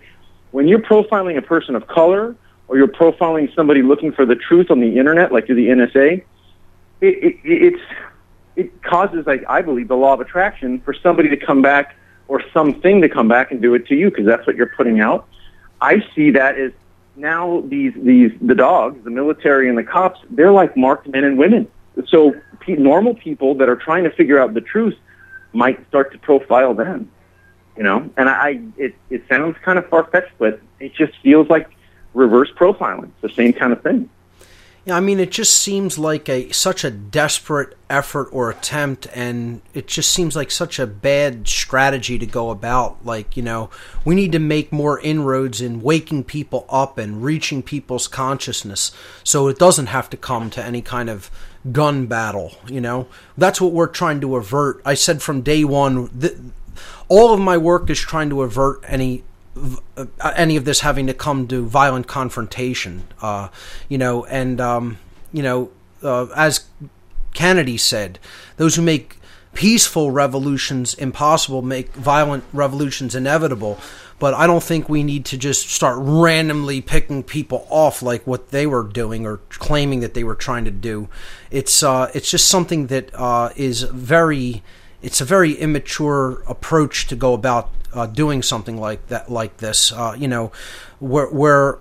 when you're profiling a person of color or you're profiling somebody looking for the truth on the internet, like through the NSA, it, it, it's it causes, like I believe, the law of attraction for somebody to come back or something to come back and do it to you because that's what you're putting out. I see that as now these these the dogs, the military and the cops, they're like marked men and women. So pe- normal people that are trying to figure out the truth might start to profile them. You know, and I it it sounds kind of far fetched, but it just feels like reverse profiling. It's the same kind of thing. Yeah, I mean, it just seems like a such a desperate effort or attempt, and it just seems like such a bad strategy to go about. Like, you know, we need to make more inroads in waking people up and reaching people's consciousness, so it doesn't have to come to any kind of gun battle. You know, that's what we're trying to avert. I said from day one, th- all of my work is trying to avert any any of this having to come to violent confrontation. Uh, you know, and um, you know, uh, as Kennedy said, those who make peaceful revolutions impossible make violent revolutions inevitable. But I don't think we need to just start randomly picking people off like what they were doing or claiming that they were trying to do. It's uh, it's just something that uh, is very it's a very immature approach to go about uh, doing something like that, like this. Uh, you know, where where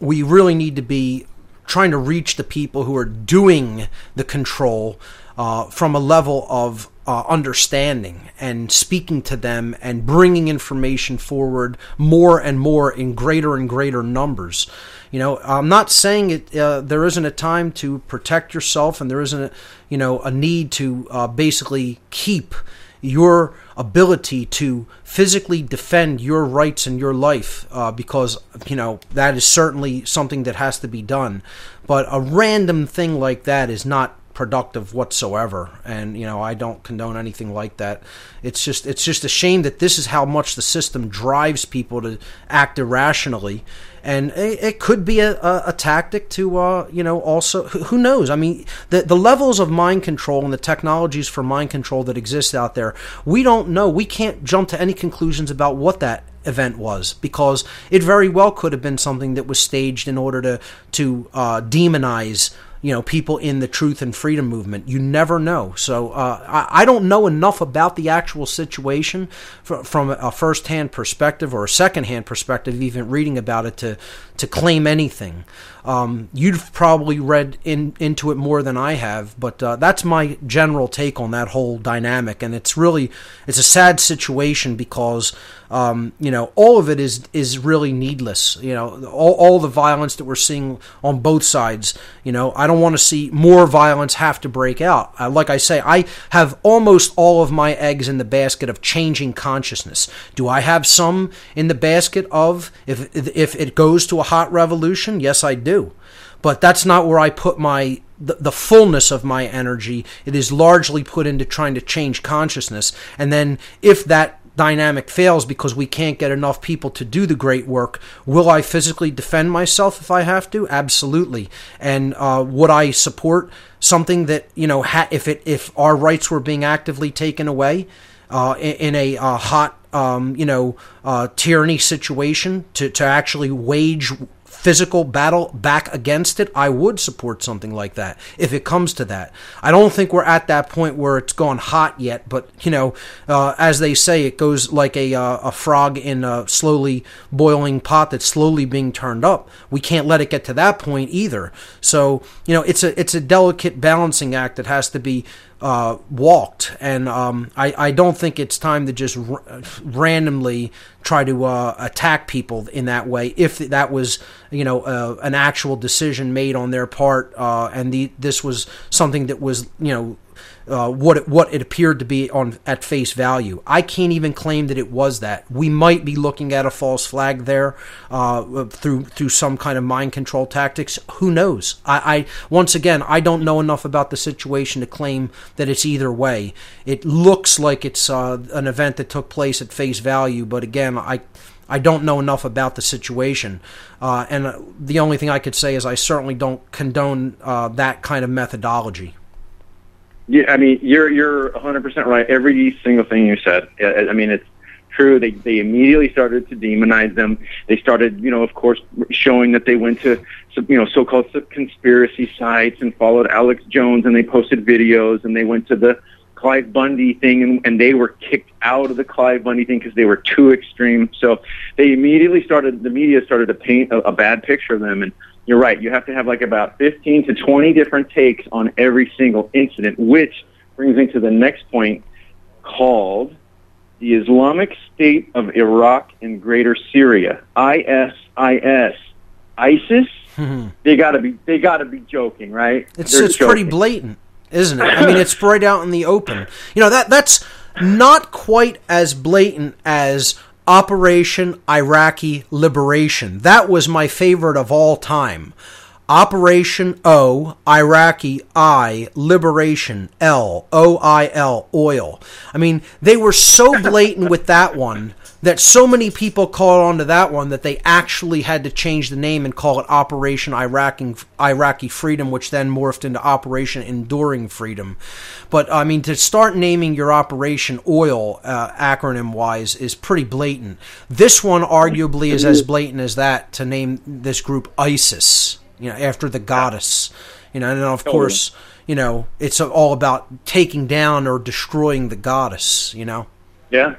we really need to be trying to reach the people who are doing the control uh, from a level of uh, understanding and speaking to them and bringing information forward more and more in greater and greater numbers. You know, I'm not saying it. Uh, there isn't a time to protect yourself, and there isn't, a, you know, a need to uh, basically keep your ability to physically defend your rights and your life uh, because you know that is certainly something that has to be done. But a random thing like that is not productive whatsoever. And you know I don't condone anything like that. It's just it's just a shame that this is how much the system drives people to act irrationally and it, it could be a, a, a, tactic to uh, you know also who knows? I mean the, the levels of mind control and the technologies for mind control that exist out there we don't know. We can't jump to any conclusions about what that event was because it very well could have been something that was staged in order to to uh, demonize you know people in the truth and freedom movement. You never know. So uh, I, I, don't know enough about the actual situation from a first-hand perspective or a second-hand perspective even reading about it to to claim anything um, you've probably read in, into it more than I have, but uh, that's my general take on that whole dynamic. And it's really it's a sad situation because um, you know all of it is is really needless. You know all, all the violence that we're seeing on both sides. You know I don't want to see more violence have to break out. Uh, like I say, I have almost all of my eggs in the basket of changing consciousness. Do I have some in the basket of if if it goes to a hot revolution? Yes, I do do. But that's not where I put my the, the fullness of my energy. It is largely put into trying to change consciousness. And then if that dynamic fails because we can't get enough people to do the great work, will I physically defend myself if I have to? Absolutely. And uh, would I support something that you know ha- if it if our rights were being actively taken away uh, in, in, a uh, hot um, you know uh, tyranny situation to to actually wage physical battle back against it, I would support something like that if it comes to that. I don't think we're at that point where it's gone hot yet, but you know, uh, as they say, it goes like a uh, a frog in a slowly boiling pot that's slowly being turned up. We can't let it get to that point either. So you know, it's a it's a delicate balancing act that has to be uh, walked, and um, I, I don't think it's time to just r- randomly try to uh, attack people in that way. If that was, you know, uh, an actual decision made on their part, uh, and the, this was something that was, you know, uh, what it, what it appeared to be on at face value. I can't even claim that it was that. We might be looking at a false flag there uh, through through some kind of mind control tactics. Who knows? I, I once again I don't know enough about the situation to claim that it's either way. It looks like it's uh, an event that took place at face value, but again I. I don't know enough about the situation. Uh, and the only thing I could say is I certainly don't condone uh, that kind of methodology. Yeah, I mean, you're you're 100% right. Every single thing you said. I mean, it's true. They they immediately started to demonize them. They started, you know, of course, showing that they went to some, you know so-called conspiracy sites and followed Alex Jones, and they posted videos, and they went to the Cliven Bundy thing, and, and they were kicked out of the Cliven Bundy thing because they were too extreme. So they immediately started. The media started to paint a, a bad picture of them, and you're right. You have to have like about 15 to 20 different takes on every single incident, which brings me to the next point called the Islamic State of Iraq and Greater Syria, ISIS, ISIS. they gotta be they gotta be joking, right? It's They're it's pretty blatant, isn't it? I mean, it's right out in the open. You know that that's not quite as blatant as Operation Iraqi Liberation. That was my favorite of all time. Operation O, Iraqi I, Liberation L, O I L, oil. I mean, they were so blatant with that one that so many people caught on to that one that they actually had to change the name and call it Operation Iraqi, Iraqi Freedom, which then morphed into Operation Enduring Freedom. But I mean, to start naming your operation oil uh, acronym wise is pretty blatant. This one arguably is as blatant as that to name this group ISIS, you know, after the goddess. You know, and of course, you know, it's all about taking down or destroying the goddess. You know. Yeah.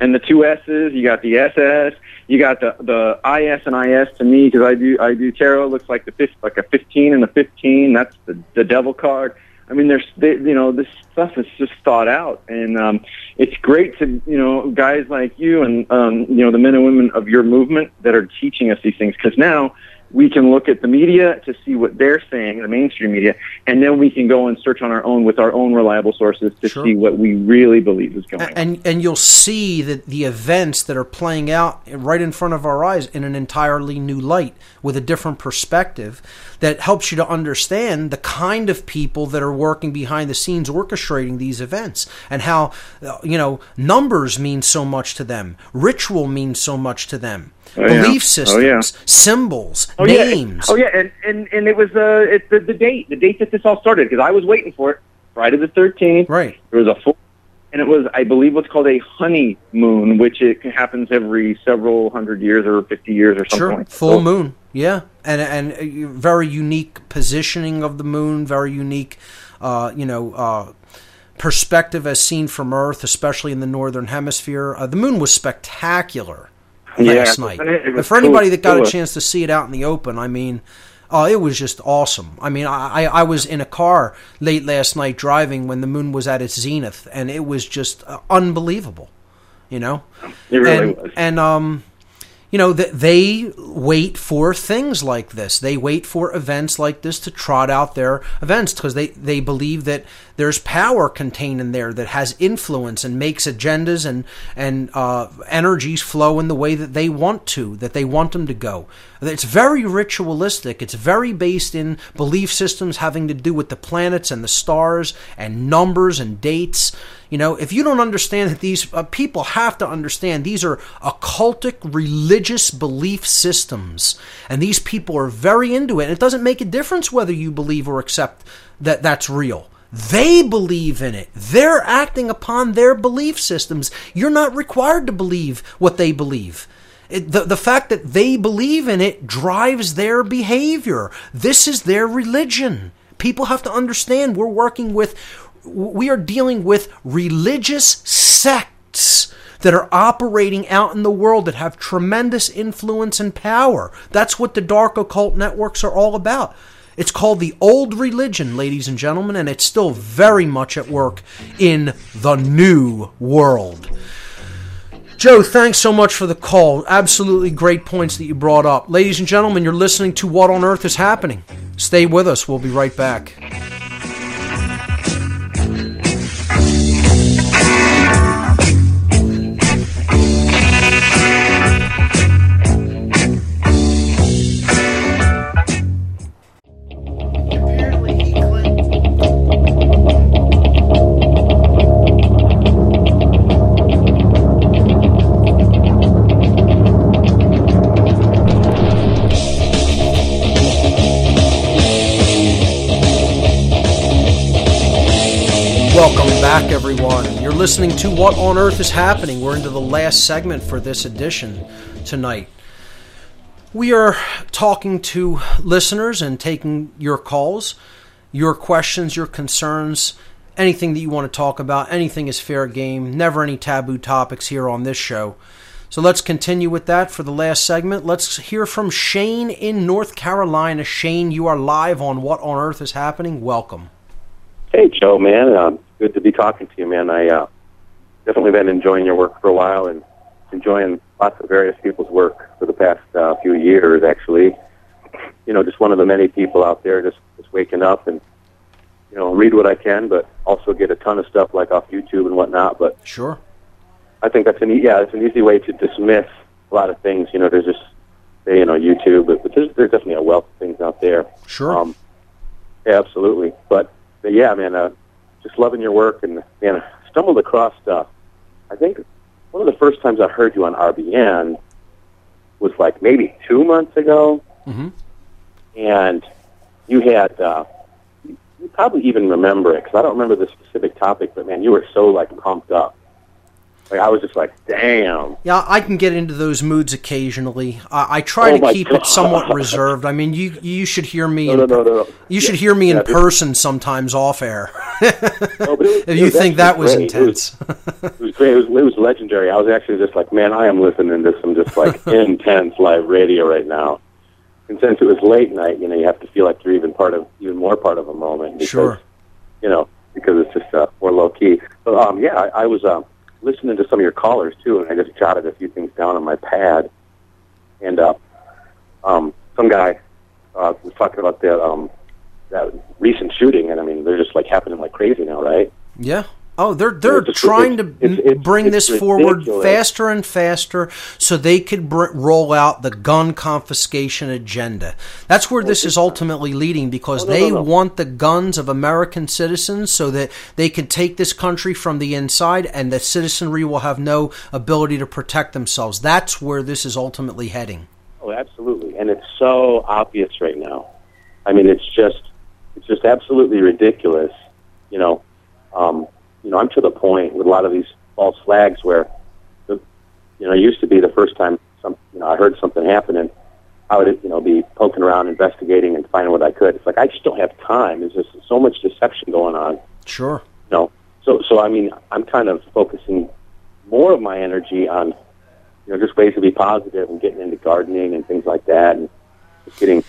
And the two S's, you got the SS, you got the the IS and IS to me because I do I do tarot. Looks like the fifth, like a 15 and a 15. That's the the devil card. I mean, there's they, you know this stuff is just thought out, and um, it's great to you know guys like you and um, you know the men and women of your movement that are teaching us these things because now we can look at the media to see what they're saying, the mainstream media, and then we can go and search on our own with our own reliable sources to Sure. see what we really believe is going on. and and you'll see that the events that are playing out right in front of our eyes in an entirely new light with a different perspective that helps you to understand the kind of people that are working behind the scenes orchestrating these events and how you know numbers mean so much to them ritual means so much to them Oh, yeah. belief Oh, systems yeah. symbols Oh names yeah, oh yeah, and and and it was uh, it's the, the date, the date that this all started because I was waiting for it, Friday the thirteenth. right There was a full, and it was I believe what's called a honeymoon, which it happens every several hundred years or fifty years or something. Sure, like full so, moon. Yeah, and and uh, very unique positioning of the moon, very unique, uh, you know, uh, perspective as seen from Earth, especially in the northern hemisphere. Uh, the moon was spectacular Yeah, last night. it- it was But for anybody cool- that got cool. a chance to see it out in the open, I mean. Oh, it was just awesome. I mean, I, I I was in a car late last night driving when the moon was at its zenith, and it was just uh, unbelievable. You know, It really and, was. And um, you know that they wait for things like this. They wait for events like this to trot out their events because they they believe that there's power contained in there that has influence and makes agendas and and uh, energies flow in the way that they want to, that they want them to go. It's very ritualistic. It's very based in belief systems having to do with the planets and the stars and numbers and dates. You know, if you don't understand that these uh, people have to understand these are occultic religious belief systems, and these people are very into it. And it doesn't make a difference whether you believe or accept that that's real. They believe in it. They're acting upon their belief systems. You're not required to believe what they believe. It, the, the fact that they believe in it drives their behavior. This is their religion. People have to understand we're working with, we are dealing with religious sects that are operating out in the world that have tremendous influence and power. That's what the dark occult networks are all about. It's called the old religion, ladies and gentlemen, and it's still very much at work in the new world. Joe, thanks so much for the call. Absolutely great points that you brought up. Ladies and gentlemen, you're listening to What on Earth is Happening. Stay with us. We'll be right back. Listening to What on Earth is Happening. We're into the last segment for this edition tonight. We are talking to listeners and taking your calls, your questions, your concerns, anything that you want to talk about. Anything is fair game. Never any taboo topics here on this show. So let's continue with that for the last segment. Let's hear from Shane in North Carolina. Shane, you are live on What on Earth is Happening. Welcome. Hey, Joe, man. Um, good to be talking to you, man. I uh, definitely been enjoying your work for a while and enjoying lots of various people's work for the past uh, few years, actually. You know, just one of the many people out there just, just waking up and, you know, read what I can, but also get a ton of stuff like off YouTube and whatnot. But Sure. I think that's an e- yeah, it's an easy way to dismiss a lot of things. You know, there's just say, you know YouTube, but, but there's there's definitely a wealth of things out there. Sure. Um, yeah, absolutely. But, but yeah, man, uh, just loving your work and man, I stumbled across stuff. I think one of the first times I heard you on RBN was like maybe two months ago, Mhm. and you had. Uh, you probably even remember it because I don't remember the specific topic, but man, you were so like pumped up. Like I was just like, damn. Yeah, I can get into those moods occasionally. I, I try Oh to keep God. it somewhat reserved. I mean, you you should hear me. No, in, no, no, no, no. You should hear me Yeah, in person sometimes off air. No, was- if you think that was great. It intense. It was great. It was, it was legendary. I was actually just like, man, I am listening to some just like intense live radio right now. And since it was late night, you know, you have to feel like you're even part of, even more part of a moment. Because, Sure. You know, because it's just uh, more low key. But um, yeah, I, I was um, listening to some of your callers too, and I just jotted a few things down on my pad. And uh, um, some guy uh, was talking about the um, that recent shooting, and I mean, they're just like happening like crazy now, right? Yeah. Oh, they're they're It's trying to it's- it's- bring it's this forward faster and faster, so they could br- roll out the gun confiscation agenda. That's where this is ultimately leading, because Oh, no, they no, no. want the guns of American citizens, so that they can take this country from the inside, and the citizenry will have no ability to protect themselves. That's where this is ultimately heading. Oh, absolutely, and it's so obvious right now. I mean, it's just, it's just absolutely ridiculous. You know, um, you know, I'm to the point with a lot of these false flags where, the, you know, it used to be the first time some, you know, I heard something happening, I would, you know, be poking around, investigating, and finding what I could. It's like I just don't have time. There's just so much deception going on. Sure. You know, so so I mean, I'm kind of focusing more of my energy on, you know, just ways to be positive and getting into gardening and things like that, and just getting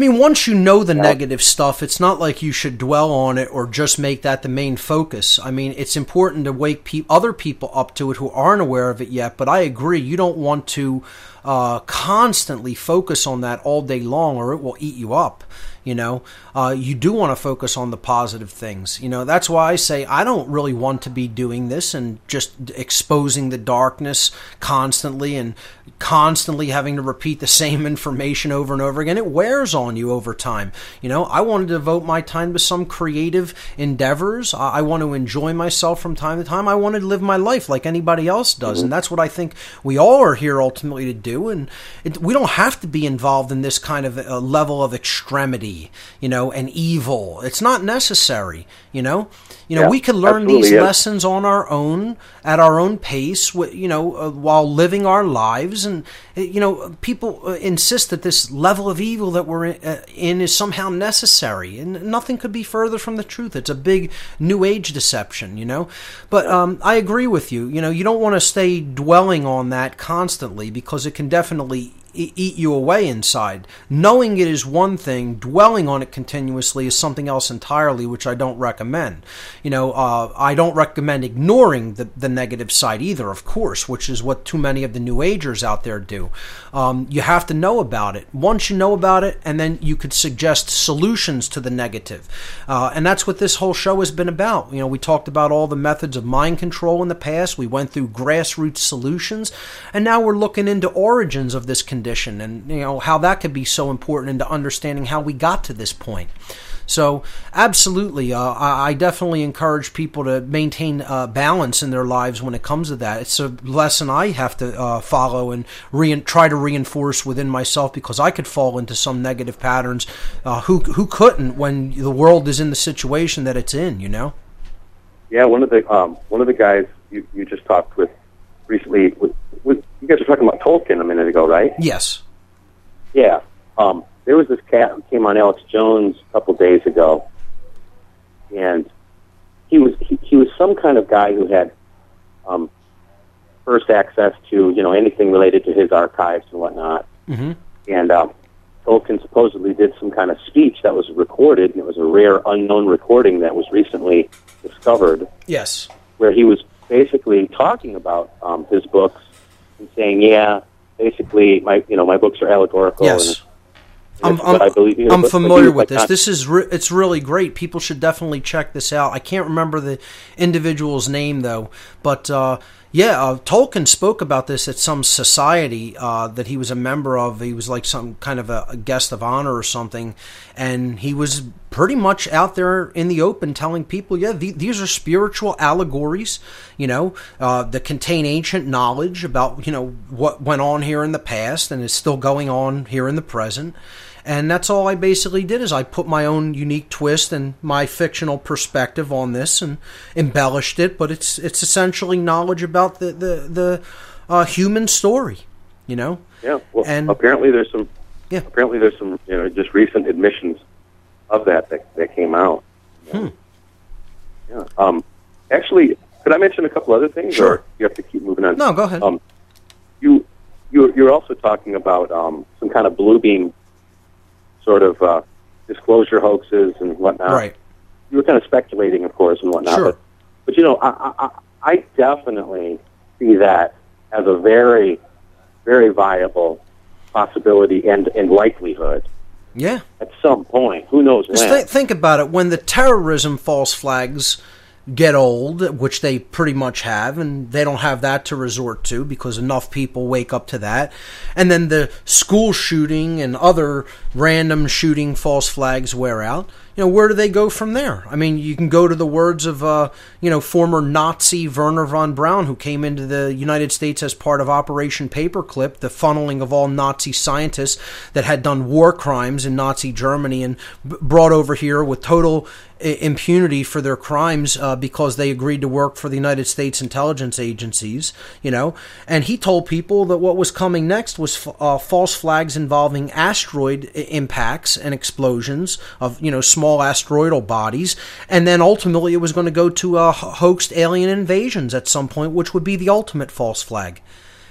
mean, once you know the negative stuff, it's not like you should dwell on it or just make that the main focus. I mean, it's important to wake pe- other people up to it who aren't aware of it yet. But I agree, you don't want to uh, constantly focus on that all day long, or it will eat you up. You know, uh, you do want to focus on the positive things. You know, that's why I say I don't really want to be doing this and just exposing the darkness constantly and constantly having to repeat the same information over and over again. It wears on you over time. You know, I want to devote my time to some creative endeavors. I, I want to enjoy myself from time to time. I want to live my life like anybody else does, and that's what I think we all are here ultimately to do. And it, we don't have to be involved in this kind of uh level of extremity, you know, and evil. It's not necessary. You know, you know, Yeah, we can learn these yeah. lessons on our own at our own pace, you know, uh, while living our lives. And uh, you know, people uh, insist that this level of evil that we're in, is somehow necessary, and nothing could be further from the truth. It's a big new age deception, you know. But um, I agree with you. You know, you don't want to stay dwelling on that constantly because it can definitely eat you away inside. Knowing it is one thing, dwelling on it continuously is something else entirely, which I don't recommend. You know, uh, I don't recommend ignoring the, the negative side either, of course, which is what too many of the New Agers out there do. Um, you have to know about it. Once you know about it, and then you could suggest solutions to the negative. Uh, and that's what this whole show has been about. You know, we talked about all the methods of mind control in the past, we went through grassroots solutions, and now we're looking into origins of this condition and, you know, how that could be so important into understanding how we got to this point. So, absolutely, uh, I, definitely encourage people to maintain uh, balance in their lives when it comes to that. It's a lesson I have to uh, follow and re- try to reinforce within myself because I could fall into some negative patterns. Uh, who who couldn't when the world is in the situation that it's in? You know. Yeah, one of the um, one of the guys you, you just talked with recently. You guys were talking about Tolkien a minute ago, right? Yes. Yeah. Um, there was this cat who came on Alex Jones a couple days ago, and he was he, he was some kind of guy who had um, first access to you know anything related to his archives and whatnot. Mm-hmm. And um, Tolkien supposedly did some kind of speech that was recorded, and it was a rare unknown recording that was recently discovered, Yes. where he was basically talking about um, his books and saying, "Yeah, basically my you know my books are allegorical." Yes. And, I'm, I'm, I believe, you know, I'm familiar with like, this. not- This is re- it's really great. People should definitely check this out. I can't remember the individual's name though, but uh, yeah, uh, Tolkien spoke about this at some society uh, that he was a member of. He was like some kind of a, a guest of honor or something, and he was pretty much out there in the open telling people, yeah, the, these are spiritual allegories, you know, uh, that contain ancient knowledge about you know what went on here in the past and is still going on here in the present and that's all I basically did is I put my own unique twist and my fictional perspective on this and embellished it. But it's it's essentially knowledge about the the the uh, human story, you know. Yeah. Well, And- apparently there's some. Yeah. Apparently there's some you know just recent admissions of that that, that came out. Hmm. Yeah. Um. Actually, could I mention a couple other things? Sure. Or you have to keep moving on. No, go ahead. Um. You you you're also talking about um some kind of blue beam sort of uh, disclosure hoaxes and whatnot. right. You were kind of speculating, of course, and whatnot. Sure. But, but you know, I, I, I I definitely see that as a very, very viable possibility and, and likelihood Yeah. at some point. Who knows Just when? th- think about it. When the terrorism false flags get old, which they pretty much have, and they don't have that to resort to because enough people wake up to that, and then the school shooting and other random shooting false flags wear out. You know, where do they go from there? I mean, you can go to the words of, uh, you know, former Nazi Wernher von Braun, who came into the United States as part of Operation Paperclip, the funneling of all Nazi scientists that had done war crimes in Nazi Germany and b- brought over here with total impunity for their crimes uh, because they agreed to work for the United States intelligence agencies, you know. And he told people that what was coming next was uh, false flags involving asteroid impacts and explosions of, you know, small asteroidal bodies. And then ultimately it was going to go to uh, hoaxed alien invasions at some point, which would be the ultimate false flag.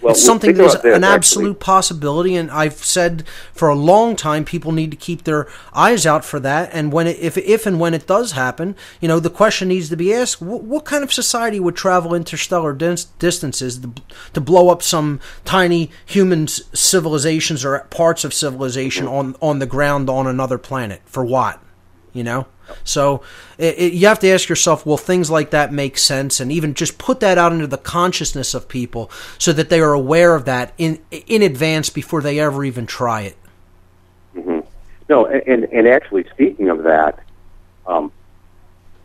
Well, it's well, something think that is an actually. absolute possibility, and I've said for a long time people need to keep their eyes out for that. And when it, if if and when it does happen, you know, the question needs to be asked: what, what kind of society would travel interstellar dis- distances to, to blow up some tiny human civilizations or parts of civilization Mm-hmm. on on the ground on another planet for what? You know. So it, it, you have to ask yourself, will things like that make sense, and even just put that out into the consciousness of people so that they are aware of that in in advance before they ever even try it. No, and and actually, speaking of that, um,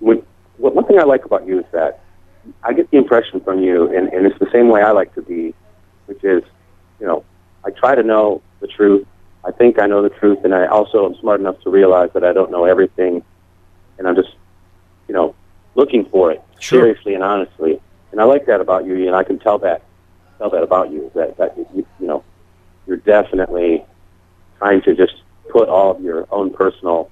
when, what, one thing I like about you is that I get the impression from you, and, and it's the same way I like to be, which is, you know, I try to know the truth. I think I know the truth, and I also am smart enough to realize that I don't know everything, and I'm just, you know, looking for it Sure. seriously and honestly. And I like that about you, and I can tell that tell that about you that that you, you know you're definitely trying to just put all of your own personal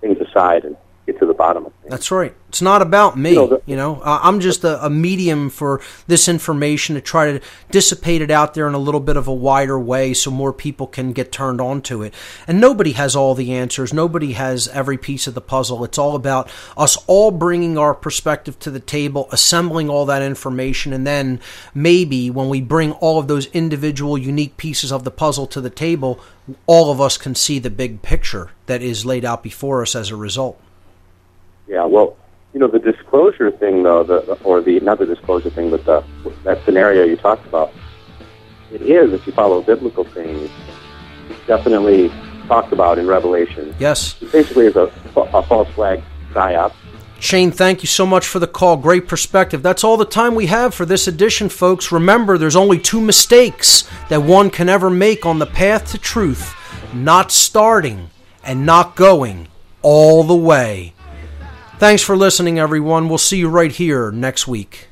things aside and get to the bottom of things. That's right. It's not about me. You know, the- you know, I'm just a, a medium for this information to try to dissipate it out there in a little bit of a wider way so more people can get turned on to it. And nobody has all the answers. Nobody has every piece of the puzzle. It's all about us all bringing our perspective to the table, assembling all that information, and then maybe when we bring all of those individual unique pieces of the puzzle to the table, all of us can see the big picture that is laid out before us as a result. Yeah, well, you know, the disclosure thing, though, the or the not the disclosure thing, but the that scenario you talked about, it is if you follow biblical things, definitely talked about in Revelation. Yes. It basically is a, a false flag psyop. Shane, thank you so much for the call. Great perspective. That's all the time we have for this edition, folks. Remember, there's only two mistakes that one can ever make on the path to truth not starting and not going all the way. Thanks for listening, everyone. We'll see you right here next week.